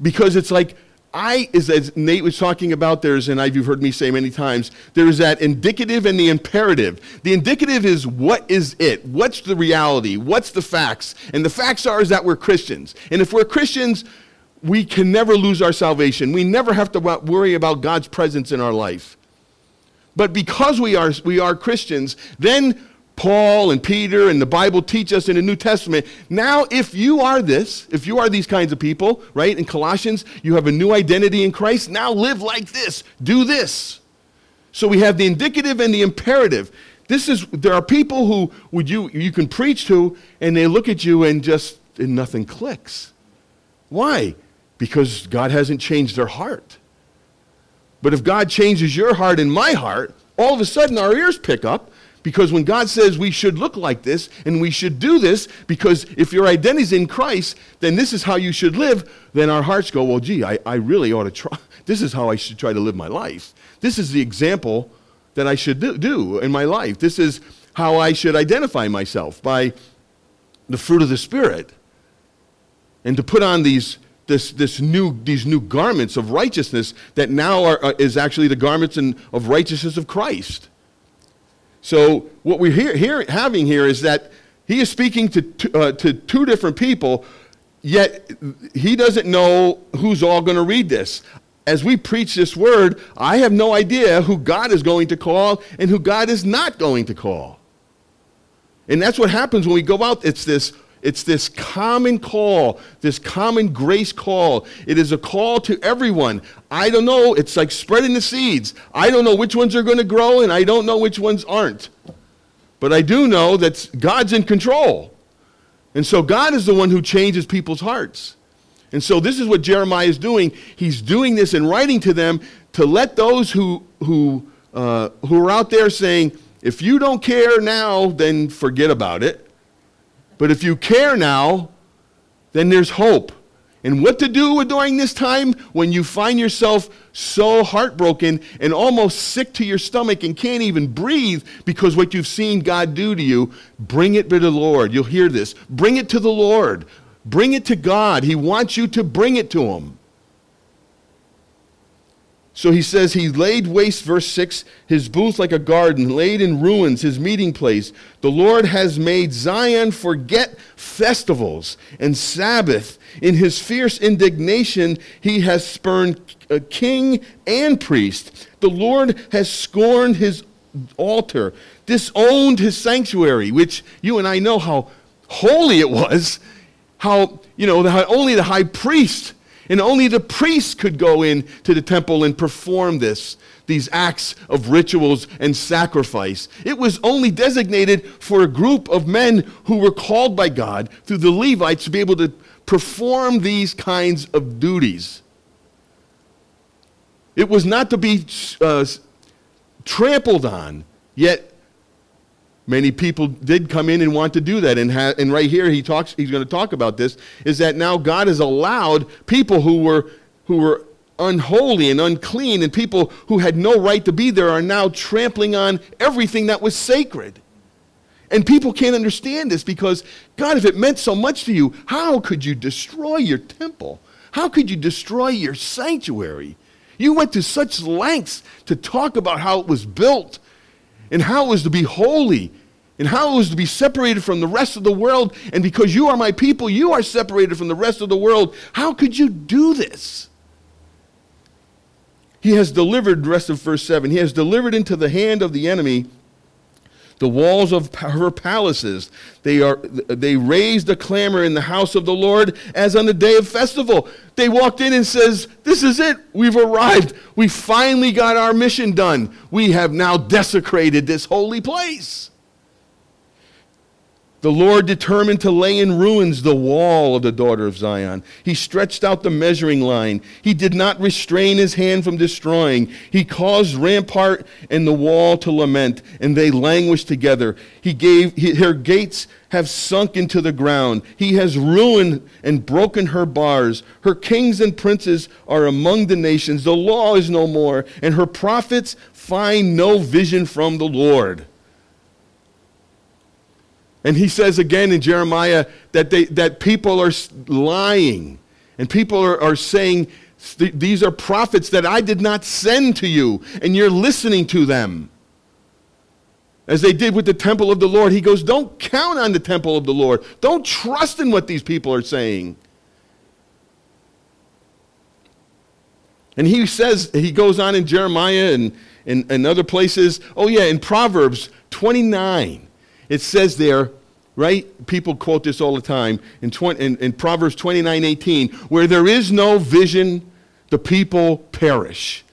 Because it's like, I, is as Nate was talking about, there's, and I've, you've heard me say many times, there's that indicative and the imperative. The indicative is what is it? What's the reality? What's the facts? And the facts are is that we're Christians. And if we're Christians, we can never lose our salvation. We never have to worry about God's presence in our life. But because we are, we are Christians, then Paul and Peter and the Bible teach us in the New Testament. Now, if you are this, if you are these kinds of people, right, in Colossians, you have a new identity in Christ. Now live like this, do this. So we have the indicative and the imperative. This is, there are people who would you, you can preach to, and they look at you and just, and nothing clicks. Why? Because God hasn't changed their heart. But if God changes your heart and my heart, all of a sudden our ears pick up because when God says we should look like this and we should do this, because if your identity is in Christ, then this is how you should live, then our hearts go, well, gee, I, I really ought to try. This is how I should try to live my life. This is the example that I should do, do in my life. This is how I should identify myself by the fruit of the Spirit. And to put on these this, this new, these new garments of righteousness that now are, uh, is actually the garments in, of righteousness of Christ. So what we're here, here, having here is that he is speaking to, uh, to two different people, yet he doesn't know who's all going to read this. As we preach this word, I have no idea who God is going to call and who God is not going to call. And that's what happens when we go out. It's this it's this common call, this common grace call. It is a call to everyone. I don't know. It's like spreading the seeds. I don't know which ones are going to grow, and I don't know which ones aren't. But I do know that God's in control. And so God is the one who changes people's hearts. And so this is what Jeremiah is doing. He's doing this and writing to them to let those who, who, uh, who are out there saying, if you don't care now, then forget about it. But if you care now, then there's hope. And what to do during this time when you find yourself so heartbroken and almost sick to your stomach and can't even breathe because what you've seen God do to you, bring it to the Lord. You'll hear this. Bring it to the Lord. Bring it to God. He wants you to bring it to Him. So he says he laid waste, verse 6, his booth like a garden, laid in ruins his meeting place. The Lord has made Zion forget festivals and Sabbath. In his fierce indignation, he has spurned a king and priest. The Lord has scorned his altar, disowned his sanctuary, which you and I know how holy it was, how, you know, only the high priest and only the priests could go in to the temple and perform this, these acts of rituals and sacrifice. It was only designated for a group of men who were called by God through the Levites to be able to perform these kinds of duties. It was not to be uh, trampled on, yet Many people did come in and want to do that. And, ha- and right here, he talks, he's going to talk about this, is that now God has allowed people who were, who were unholy and unclean and people who had no right to be there are now trampling on everything that was sacred. And people can't understand this because, God, if it meant so much to you, how could you destroy your temple? How could you destroy your sanctuary? You went to such lengths to talk about how it was built and how it was to be holy and how it was to be separated from the rest of the world. And because you are my people, you are separated from the rest of the world. How could you do this? He has delivered, rest of verse 7, he has delivered into the hand of the enemy the walls of her palaces. They, are, they raised a clamor in the house of the Lord as on the day of festival. They walked in and says, this is it. We've arrived. We finally got our mission done. We have now desecrated this holy place. The Lord determined to lay in ruins the wall of the daughter of Zion. He stretched out the measuring line. He did not restrain his hand from destroying. He caused rampart and the wall to lament, and they languished together. He gave he, her gates have sunk into the ground. He has ruined and broken her bars. Her kings and princes are among the nations. The law is no more, and her prophets find no vision from the Lord. And he says again in Jeremiah that, they, that people are lying. And people are, are saying, These are prophets that I did not send to you, and you're listening to them. As they did with the temple of the Lord. He goes, Don't count on the temple of the Lord. Don't trust in what these people are saying. And he says, he goes on in Jeremiah and, and, and other places. Oh, yeah, in Proverbs 29 it says there, right? People quote this all the time in, 20, in, in Proverbs 29 18, where there is no vision, the people perish.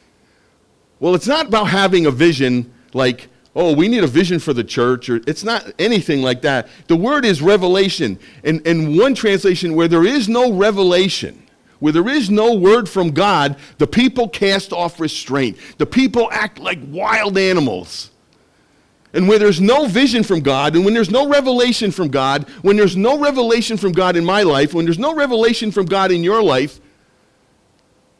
Well, it's not about having a vision like, oh, we need a vision for the church, or it's not anything like that. The word is revelation. And in one translation, where there is no revelation, where there is no word from God, the people cast off restraint. The people act like wild animals. And where there's no vision from God, and when there's no revelation from God, when there's no revelation from God in my life, when there's no revelation from God in your life,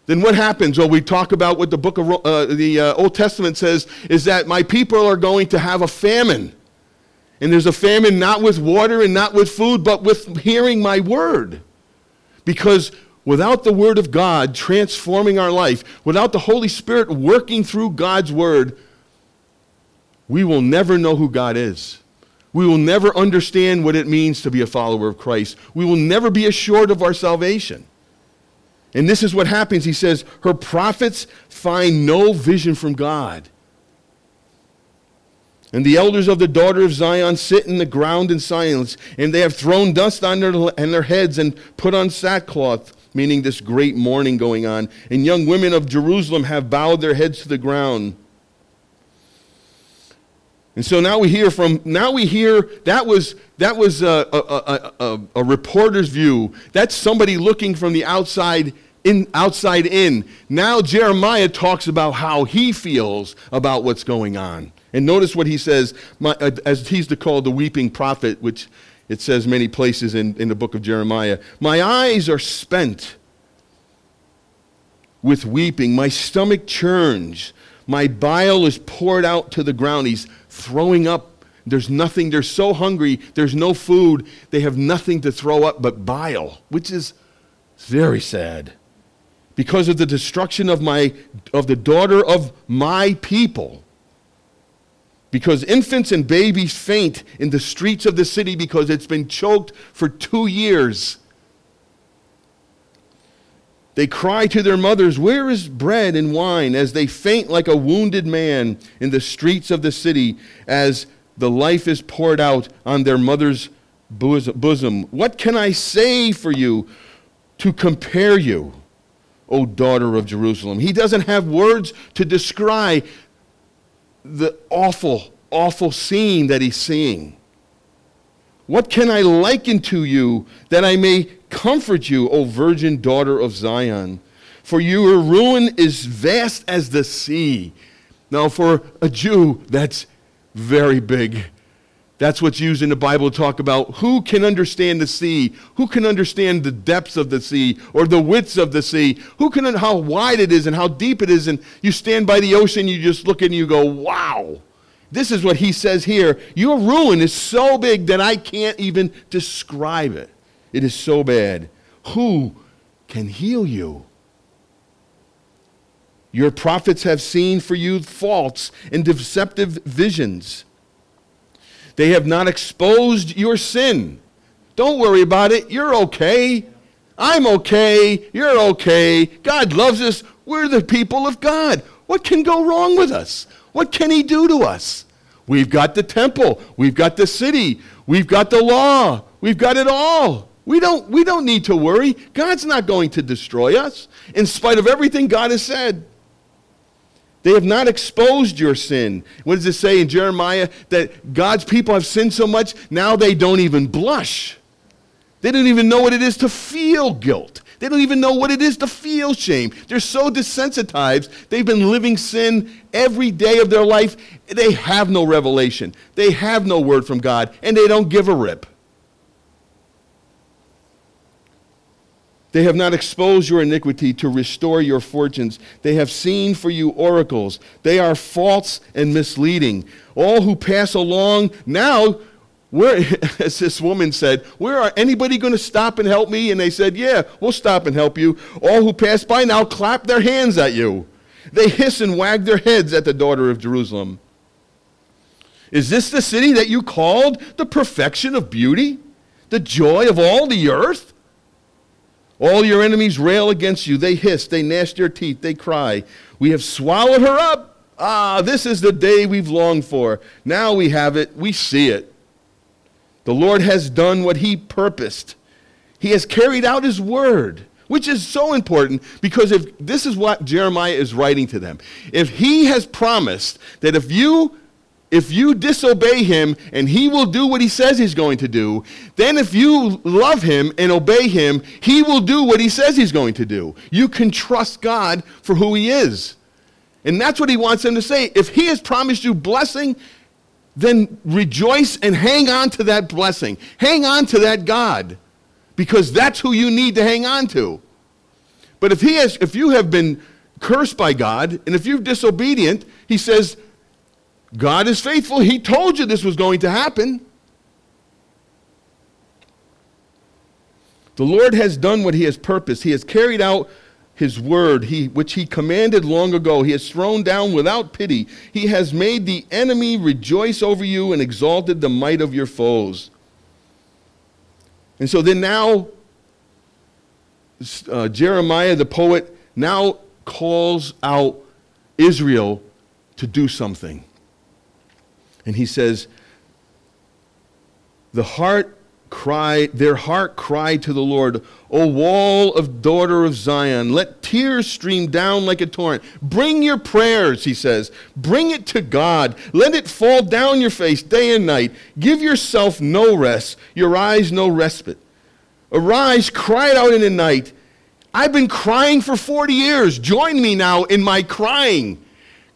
then what happens? Well, we talk about what the book of uh, the uh, Old Testament says is that my people are going to have a famine. And there's a famine not with water and not with food, but with hearing my word. Because without the word of God transforming our life, without the Holy Spirit working through God's word, we will never know who God is. We will never understand what it means to be a follower of Christ. We will never be assured of our salvation. And this is what happens. He says, Her prophets find no vision from God. And the elders of the daughter of Zion sit in the ground in silence, and they have thrown dust on their, their heads and put on sackcloth, meaning this great mourning going on. And young women of Jerusalem have bowed their heads to the ground. And so now we hear from, now we hear that was, that was a, a, a, a, reporter's view. That's somebody looking from the outside in, outside in. Now Jeremiah talks about how he feels about what's going on. And notice what he says, my, uh, as he's called the weeping prophet, which it says many places in, in the book of Jeremiah. My eyes are spent with weeping. My stomach churns. My bile is poured out to the ground. He's throwing up. There's nothing. They're so hungry. There's no food. They have nothing to throw up but bile, which is very sad. Because of the destruction of, my, of the daughter of my people. Because infants and babies faint in the streets of the city because it's been choked for two years. They cry to their mothers, Where is bread and wine? as they faint like a wounded man in the streets of the city, as the life is poured out on their mother's bosom. What can I say for you to compare you, O daughter of Jerusalem? He doesn't have words to describe the awful, awful scene that he's seeing. What can I liken to you that I may Comfort you, O virgin daughter of Zion, for your ruin is vast as the sea. Now, for a Jew, that's very big. That's what's used in the Bible to talk about who can understand the sea, who can understand the depths of the sea or the widths of the sea, who can how wide it is and how deep it is. And you stand by the ocean, you just look and you go, wow. This is what he says here. Your ruin is so big that I can't even describe it. It is so bad. Who can heal you? Your prophets have seen for you false and deceptive visions. They have not exposed your sin. Don't worry about it. You're okay. I'm okay. You're okay. God loves us. We're the people of God. What can go wrong with us? What can He do to us? We've got the temple. We've got the city. We've got the law. We've got it all. We don't, we don't need to worry. God's not going to destroy us in spite of everything God has said. They have not exposed your sin. What does it say in Jeremiah? That God's people have sinned so much, now they don't even blush. They don't even know what it is to feel guilt. They don't even know what it is to feel shame. They're so desensitized. They've been living sin every day of their life. They have no revelation. They have no word from God, and they don't give a rip. They have not exposed your iniquity to restore your fortunes. They have seen for you oracles. They are false and misleading. All who pass along now, where, as this woman said, where are anybody going to stop and help me? And they said, yeah, we'll stop and help you. All who pass by now clap their hands at you. They hiss and wag their heads at the daughter of Jerusalem. Is this the city that you called the perfection of beauty, the joy of all the earth? All your enemies rail against you. They hiss, they gnash their teeth, they cry. We have swallowed her up. Ah, this is the day we've longed for. Now we have it, we see it. The Lord has done what he purposed. He has carried out his word, which is so important because if this is what Jeremiah is writing to them. If he has promised that if you if you disobey him and he will do what he says he's going to do, then if you love him and obey him, he will do what he says he's going to do. You can trust God for who he is. And that's what he wants them to say. If he has promised you blessing, then rejoice and hang on to that blessing. Hang on to that God because that's who you need to hang on to. But if he has if you have been cursed by God and if you're disobedient, he says God is faithful. He told you this was going to happen. The Lord has done what he has purposed. He has carried out his word, he, which he commanded long ago. He has thrown down without pity. He has made the enemy rejoice over you and exalted the might of your foes. And so then now, uh, Jeremiah the poet now calls out Israel to do something. And he says, The heart cried, their heart cried to the Lord, O wall of daughter of Zion, let tears stream down like a torrent. Bring your prayers, he says. Bring it to God. Let it fall down your face day and night. Give yourself no rest, your eyes no respite. Arise, cry out in the night. I've been crying for 40 years. Join me now in my crying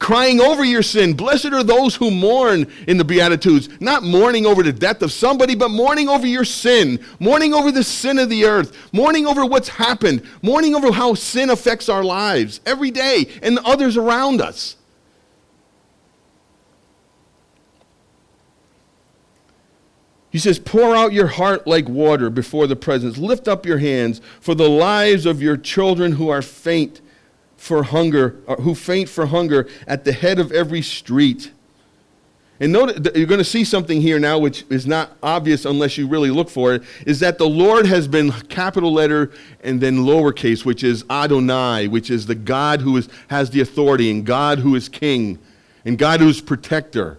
crying over your sin. Blessed are those who mourn in the Beatitudes, not mourning over the death of somebody, but mourning over your sin, mourning over the sin of the earth, mourning over what's happened, mourning over how sin affects our lives every day and the others around us. He says, Pour out your heart like water before the presence. Lift up your hands for the lives of your children who are faint for hunger, uh, who faint for hunger at the head of every street. And note, you're going to see something here now which is not obvious unless you really look for it, is that the Lord has been capital letter and then lowercase, which is Adonai, which is the God who is, has the authority, and God who is king, and God who is protector.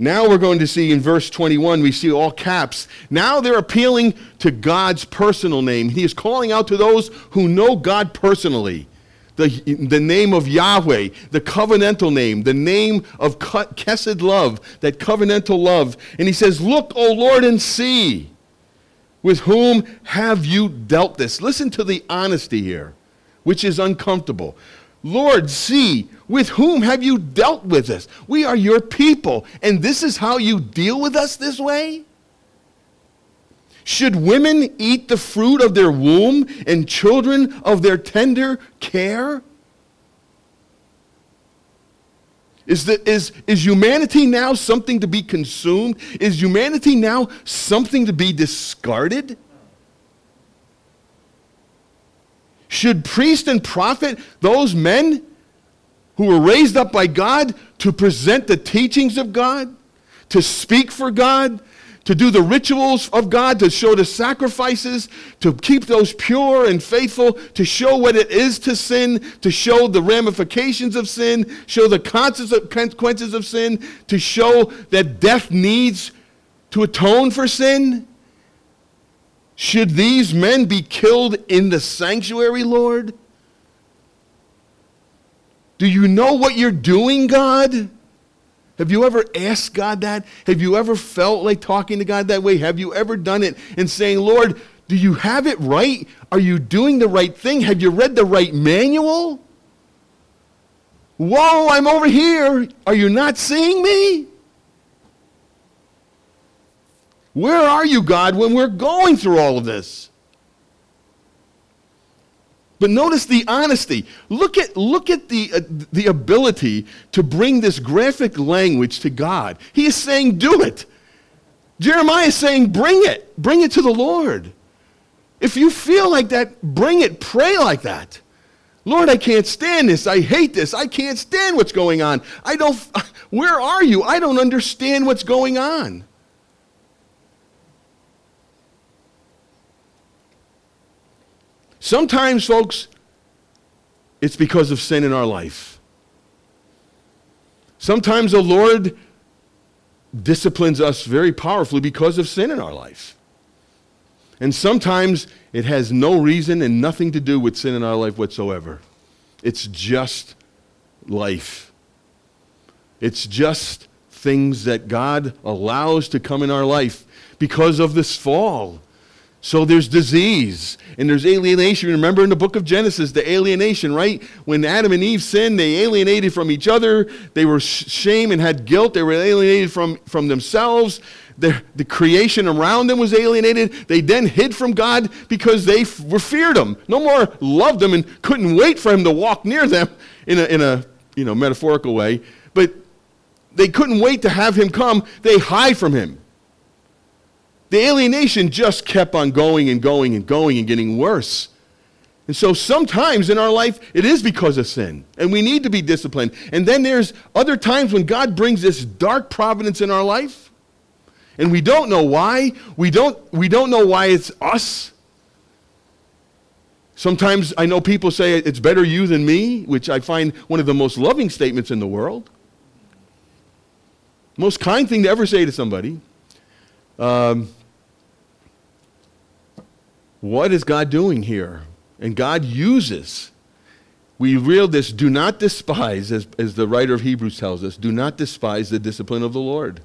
Now we're going to see in verse 21, we see all caps. Now they're appealing to God's personal name. He is calling out to those who know God personally. The, the name of Yahweh, the covenantal name, the name of Chesed love, that covenantal love. And he says, Look, O Lord, and see. With whom have you dealt this? Listen to the honesty here, which is uncomfortable. Lord, see, with whom have you dealt with us? We are your people, and this is how you deal with us this way? Should women eat the fruit of their womb and children of their tender care? Is, the, is, is humanity now something to be consumed? Is humanity now something to be discarded? Should priest and prophet, those men who were raised up by God to present the teachings of God, to speak for God, to do the rituals of God, to show the sacrifices, to keep those pure and faithful, to show what it is to sin, to show the ramifications of sin, show the consequences of sin, to show that death needs to atone for sin? Should these men be killed in the sanctuary, Lord? Do you know what you're doing, God? Have you ever asked God that? Have you ever felt like talking to God that way? Have you ever done it and saying, Lord, do you have it right? Are you doing the right thing? Have you read the right manual? Whoa, I'm over here. Are you not seeing me? Where are you, God, when we're going through all of this? But notice the honesty. Look at, look at the, uh, the ability to bring this graphic language to God. He is saying, Do it. Jeremiah is saying, Bring it. Bring it to the Lord. If you feel like that, bring it. Pray like that. Lord, I can't stand this. I hate this. I can't stand what's going on. I don't, where are you? I don't understand what's going on. Sometimes, folks, it's because of sin in our life. Sometimes the Lord disciplines us very powerfully because of sin in our life. And sometimes it has no reason and nothing to do with sin in our life whatsoever. It's just life. It's just things that God allows to come in our life because of this fall. So there's disease and there's alienation. Remember in the book of Genesis, the alienation, right? When Adam and Eve sinned, they alienated from each other. They were shame and had guilt. They were alienated from, from themselves. The, the creation around them was alienated. They then hid from God because they f- were feared him. No more loved him and couldn't wait for him to walk near them in a, in a you know, metaphorical way. But they couldn't wait to have him come. They hide from him. The alienation just kept on going and going and going and getting worse. And so sometimes in our life, it is because of sin, and we need to be disciplined. And then there's other times when God brings this dark providence in our life, and we don't know why. We don't, we don't know why it's us. Sometimes I know people say it's better you than me, which I find one of the most loving statements in the world. Most kind thing to ever say to somebody. Um, what is God doing here? And God uses. We real this, do not despise, as, as the writer of Hebrews tells us, do not despise the discipline of the Lord.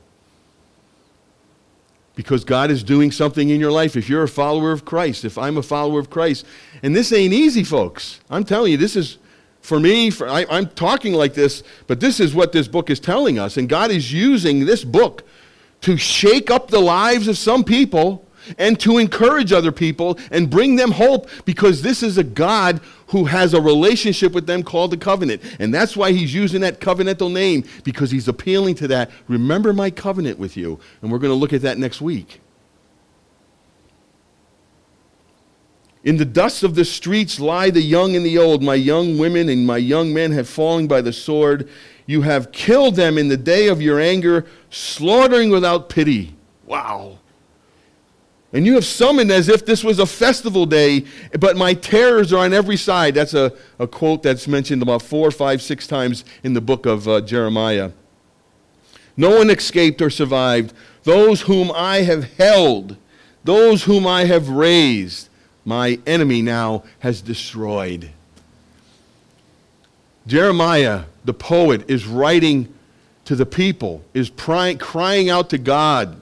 Because God is doing something in your life. If you're a follower of Christ, if I'm a follower of Christ, and this ain't easy, folks. I'm telling you, this is, for me, for, I, I'm talking like this, but this is what this book is telling us. And God is using this book to shake up the lives of some people and to encourage other people and bring them hope because this is a God who has a relationship with them called the covenant. And that's why he's using that covenantal name because he's appealing to that. Remember my covenant with you. And we're going to look at that next week. In the dust of the streets lie the young and the old. My young women and my young men have fallen by the sword. You have killed them in the day of your anger, slaughtering without pity. Wow. And you have summoned as if this was a festival day, but my terrors are on every side. That's a, a quote that's mentioned about four, five, six times in the book of uh, Jeremiah. No one escaped or survived. Those whom I have held, those whom I have raised, my enemy now has destroyed. Jeremiah, the poet, is writing to the people, is crying out to God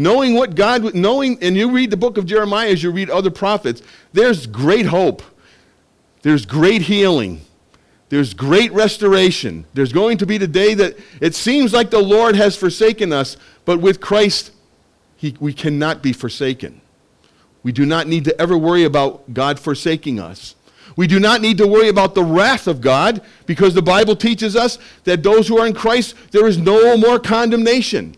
Knowing what God, knowing, and you read the book of Jeremiah as you read other prophets, there's great hope. There's great healing. There's great restoration. There's going to be the day that it seems like the Lord has forsaken us, but with Christ, he, we cannot be forsaken. We do not need to ever worry about God forsaking us. We do not need to worry about the wrath of God because the Bible teaches us that those who are in Christ, there is no more condemnation.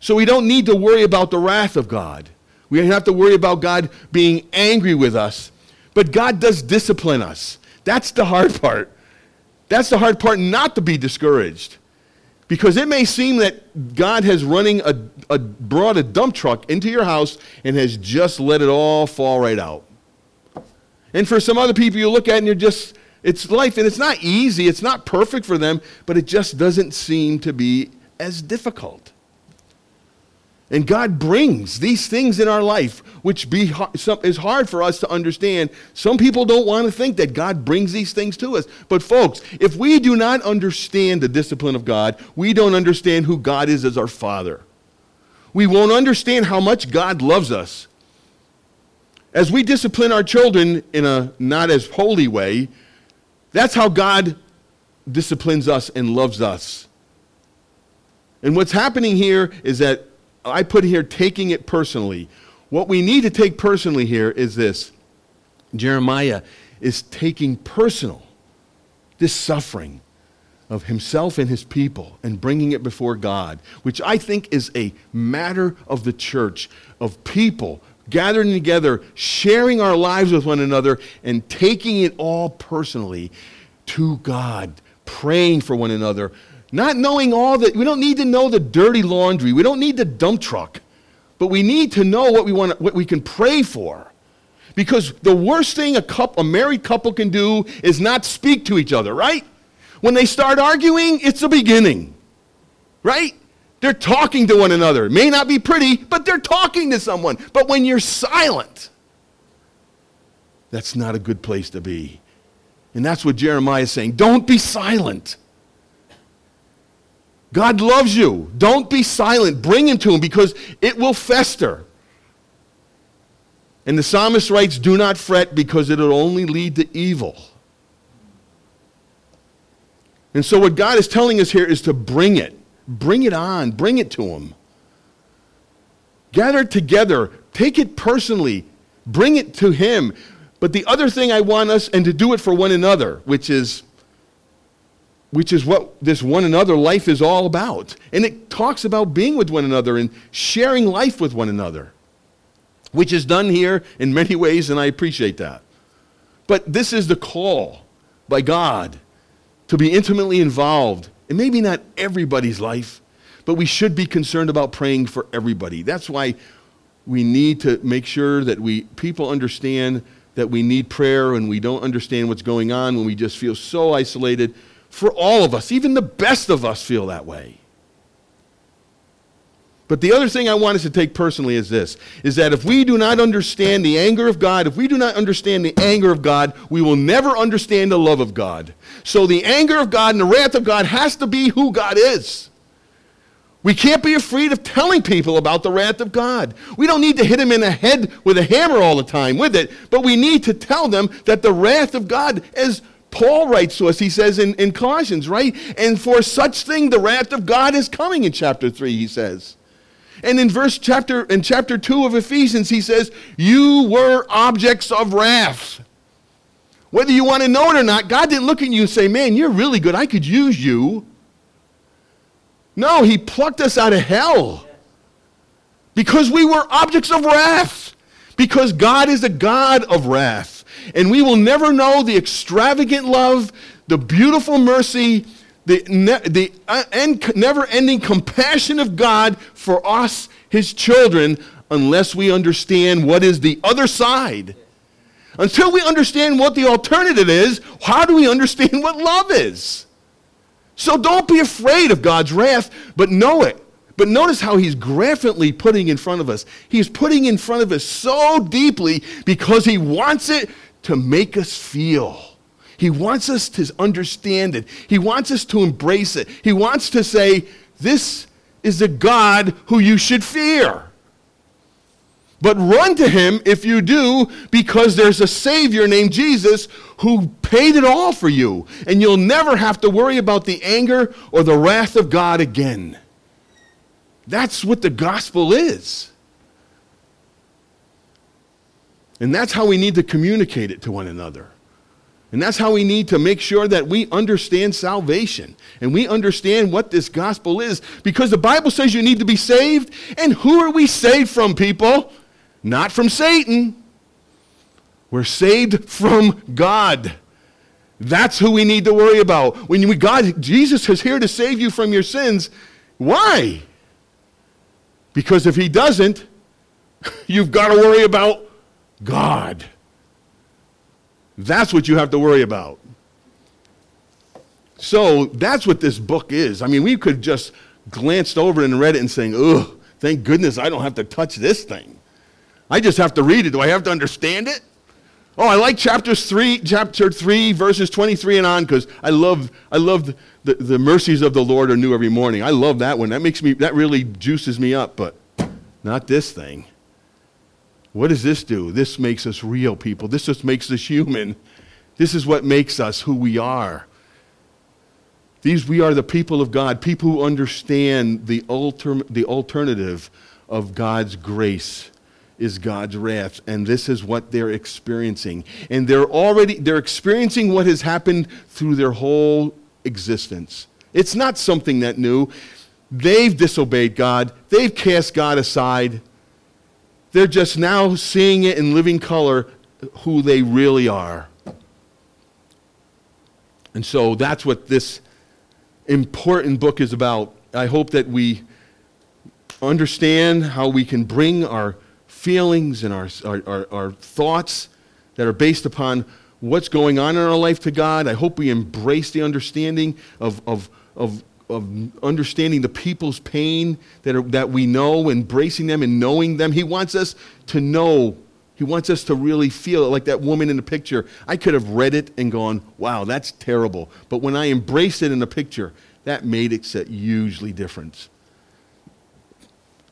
So we don't need to worry about the wrath of God. We don't have to worry about God being angry with us. But God does discipline us. That's the hard part. That's the hard part not to be discouraged. Because it may seem that God has running a, a brought a dump truck into your house and has just let it all fall right out. And for some other people you look at and you're just it's life and it's not easy, it's not perfect for them, but it just doesn't seem to be as difficult. And God brings these things in our life, which be, is hard for us to understand. Some people don't want to think that God brings these things to us. But, folks, if we do not understand the discipline of God, we don't understand who God is as our Father. We won't understand how much God loves us. As we discipline our children in a not as holy way, that's how God disciplines us and loves us. And what's happening here is that I put here taking it personally. What we need to take personally here is this Jeremiah is taking personal this suffering of himself and his people and bringing it before God, which I think is a matter of the church, of people gathering together, sharing our lives with one another, and taking it all personally to God, praying for one another, not knowing all that, we don't need to know the dirty laundry. We don't need the dump truck. But we need to know what we, want, what we can pray for. Because the worst thing a, couple, a married couple can do is not speak to each other, right? When they start arguing, it's the beginning, right? They're talking to one another. It may not be pretty, but they're talking to someone. But when you're silent, that's not a good place to be. And that's what Jeremiah is saying. Don't be silent. God loves you. Don't be silent. Bring him to him because it will fester. And the psalmist writes, Do not fret because it'll only lead to evil. And so, what God is telling us here is to bring it. Bring it on. Bring it to him. Gather together. Take it personally. Bring it to him. But the other thing I want us, and to do it for one another, which is which is what this one another life is all about. And it talks about being with one another and sharing life with one another, which is done here in many ways, and I appreciate that. But this is the call by God to be intimately involved, and maybe not everybody's life, but we should be concerned about praying for everybody. That's why we need to make sure that we people understand that we need prayer and we don't understand what's going on when we just feel so isolated for all of us. Even the best of us feel that way. But the other thing I want us to take personally is this is that if we do not understand the anger of God, if we do not understand the anger of God, we will never understand the love of God. So the anger of God and the wrath of God has to be who God is. We can't be afraid of telling people about the wrath of God. We don't need to hit them in the head with a hammer all the time with it, but we need to tell them that the wrath of God is Paul writes to us, he says in, in Colossians, right? And for such thing the wrath of God is coming in chapter 3, he says. And in verse chapter in chapter 2 of Ephesians, he says, You were objects of wrath. Whether you want to know it or not, God didn't look at you and say, Man, you're really good. I could use you. No, he plucked us out of hell because we were objects of wrath. Because God is a God of wrath. And we will never know the extravagant love, the beautiful mercy, the, ne- the uh, end, never ending compassion of God for us, his children, unless we understand what is the other side. Until we understand what the alternative is, how do we understand what love is? So don't be afraid of God's wrath, but know it. But notice how he's graphically putting in front of us. He's putting in front of us so deeply because he wants it to make us feel. He wants us to understand it. He wants us to embrace it. He wants to say, This is the God who you should fear. But run to him if you do, because there's a Savior named Jesus who paid it all for you. And you'll never have to worry about the anger or the wrath of God again. That's what the gospel is. And that's how we need to communicate it to one another. And that's how we need to make sure that we understand salvation and we understand what this gospel is. Because the Bible says you need to be saved. And who are we saved from, people? Not from Satan. We're saved from God. That's who we need to worry about. When we, God, Jesus is here to save you from your sins. Why? Because if he doesn't, you've got to worry about God. That's what you have to worry about. So that's what this book is. I mean, we could just glanced over and read it and saying, ugh, Thank goodness I don't have to touch this thing. I just have to read it. Do I have to understand it? Oh, I like chapters three, chapter three, verses 23 and on, because I love, I love the, the mercies of the Lord are new every morning. I love that one. That makes me, that really juices me up, but not this thing. What does this do? This makes us real people. This just makes us human. This is what makes us who we are. These, we are the people of God, people who understand the, alter, the alternative of God's grace is God's wrath, and this is what they're experiencing. And they're already, they're experiencing what has happened through their whole existence. It's not something that new. They've disobeyed God, they've cast God aside. They're just now seeing it in living color who they really are. And so that's what this important book is about. I hope that we understand how we can bring our feelings and our, our, our, our, thoughts that are based upon what's going on in our life to God. I hope we embrace the understanding of, of, of, of understanding the people's pain that, are, that we know, embracing them and knowing them. He wants us to know he wants us to really feel it, like that woman in the picture. I could have read it and gone, wow, that's terrible. But when I embraced it in the picture, that made it a hugely difference.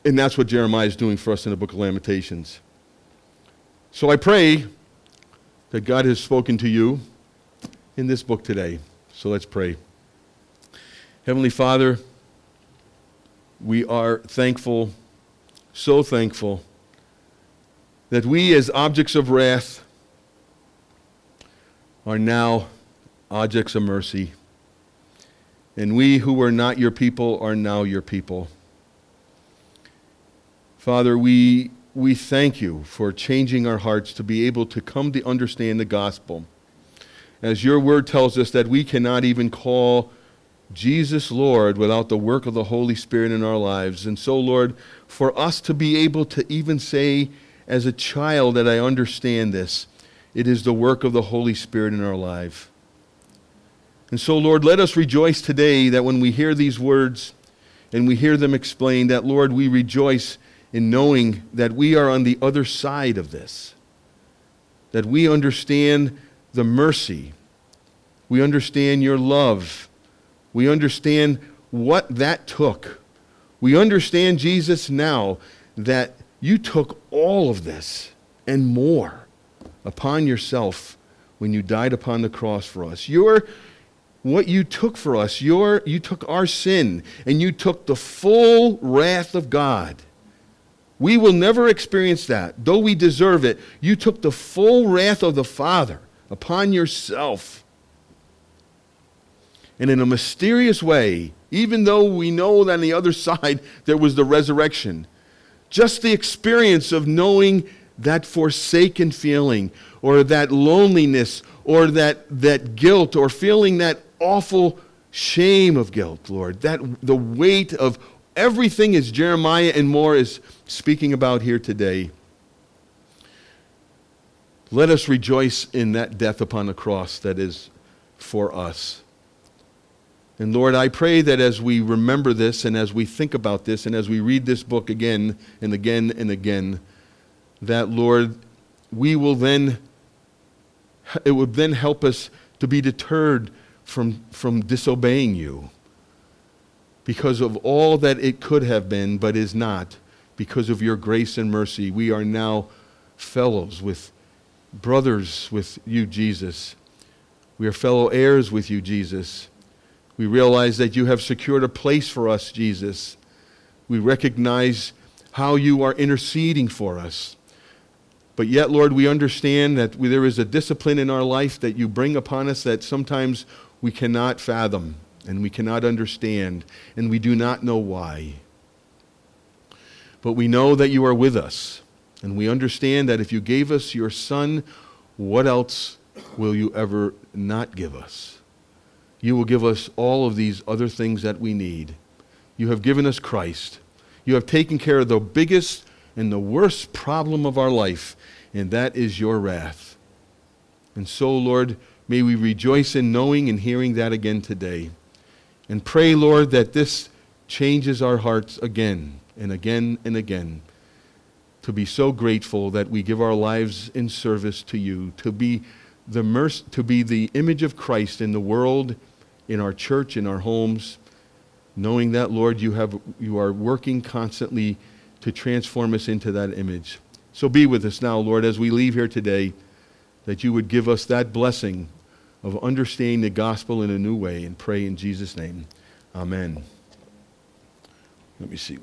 And that's what Jeremiah is doing for us in the book of Lamentations. So I pray that God has spoken to you in this book today. So let's pray. Heavenly Father, we are thankful, so thankful that we, as objects of wrath, are now objects of mercy. And we who were not your people are now your people. Father, we, we thank you for changing our hearts to be able to come to understand the gospel. As your word tells us that we cannot even call Jesus Lord without the work of the Holy Spirit in our lives. And so, Lord, for us to be able to even say, as a child that I understand this. It is the work of the Holy Spirit in our life. And so, Lord, let us rejoice today that when we hear these words and we hear them explained, that, Lord, we rejoice in knowing that we are on the other side of this, that we understand the mercy, we understand your love, we understand what that took. We understand, Jesus, now that you took all of this and more upon yourself when you died upon the cross for us. Your, what you took for us, your, you took our sin and you took the full wrath of God. We will never experience that. Though we deserve it, you took the full wrath of the Father upon yourself. And in a mysterious way, even though we know that on the other side there was the resurrection, just the experience of knowing that forsaken feeling or that loneliness or that, that guilt or feeling that awful shame of guilt, Lord. That the weight of everything as Jeremiah and more is speaking about here today. Let us rejoice in that death upon the cross that is for us. And Lord, I pray that as we remember this and as we think about this and as we read this book again and again and again, that, Lord, we will then, it would then help us to be deterred from, from disobeying you because of all that it could have been but is not. Because of your grace and mercy, we are now fellows with brothers with you, Jesus. We are fellow heirs with you, Jesus. We realize that you have secured a place for us, Jesus. We recognize how you are interceding for us. But yet, Lord, we understand that there is a discipline in our life that you bring upon us that sometimes we cannot fathom and we cannot understand and we do not know why. But we know that you are with us. And we understand that if you gave us your Son, what else will you ever not give us? You will give us all of these other things that we need. You have given us Christ. You have taken care of the biggest and the worst problem of our life, and that is your wrath. And so, Lord, may we rejoice in knowing and hearing that again today. And pray, Lord, that this changes our hearts again and again and again to be so grateful that we give our lives in service to you, to be the merc- to be the image of Christ in the world, in our church, in our homes, knowing that Lord you have you are working constantly to transform us into that image. So be with us now, Lord, as we leave here today, that you would give us that blessing of understanding the gospel in a new way and pray in Jesus' name. Amen. Let me see.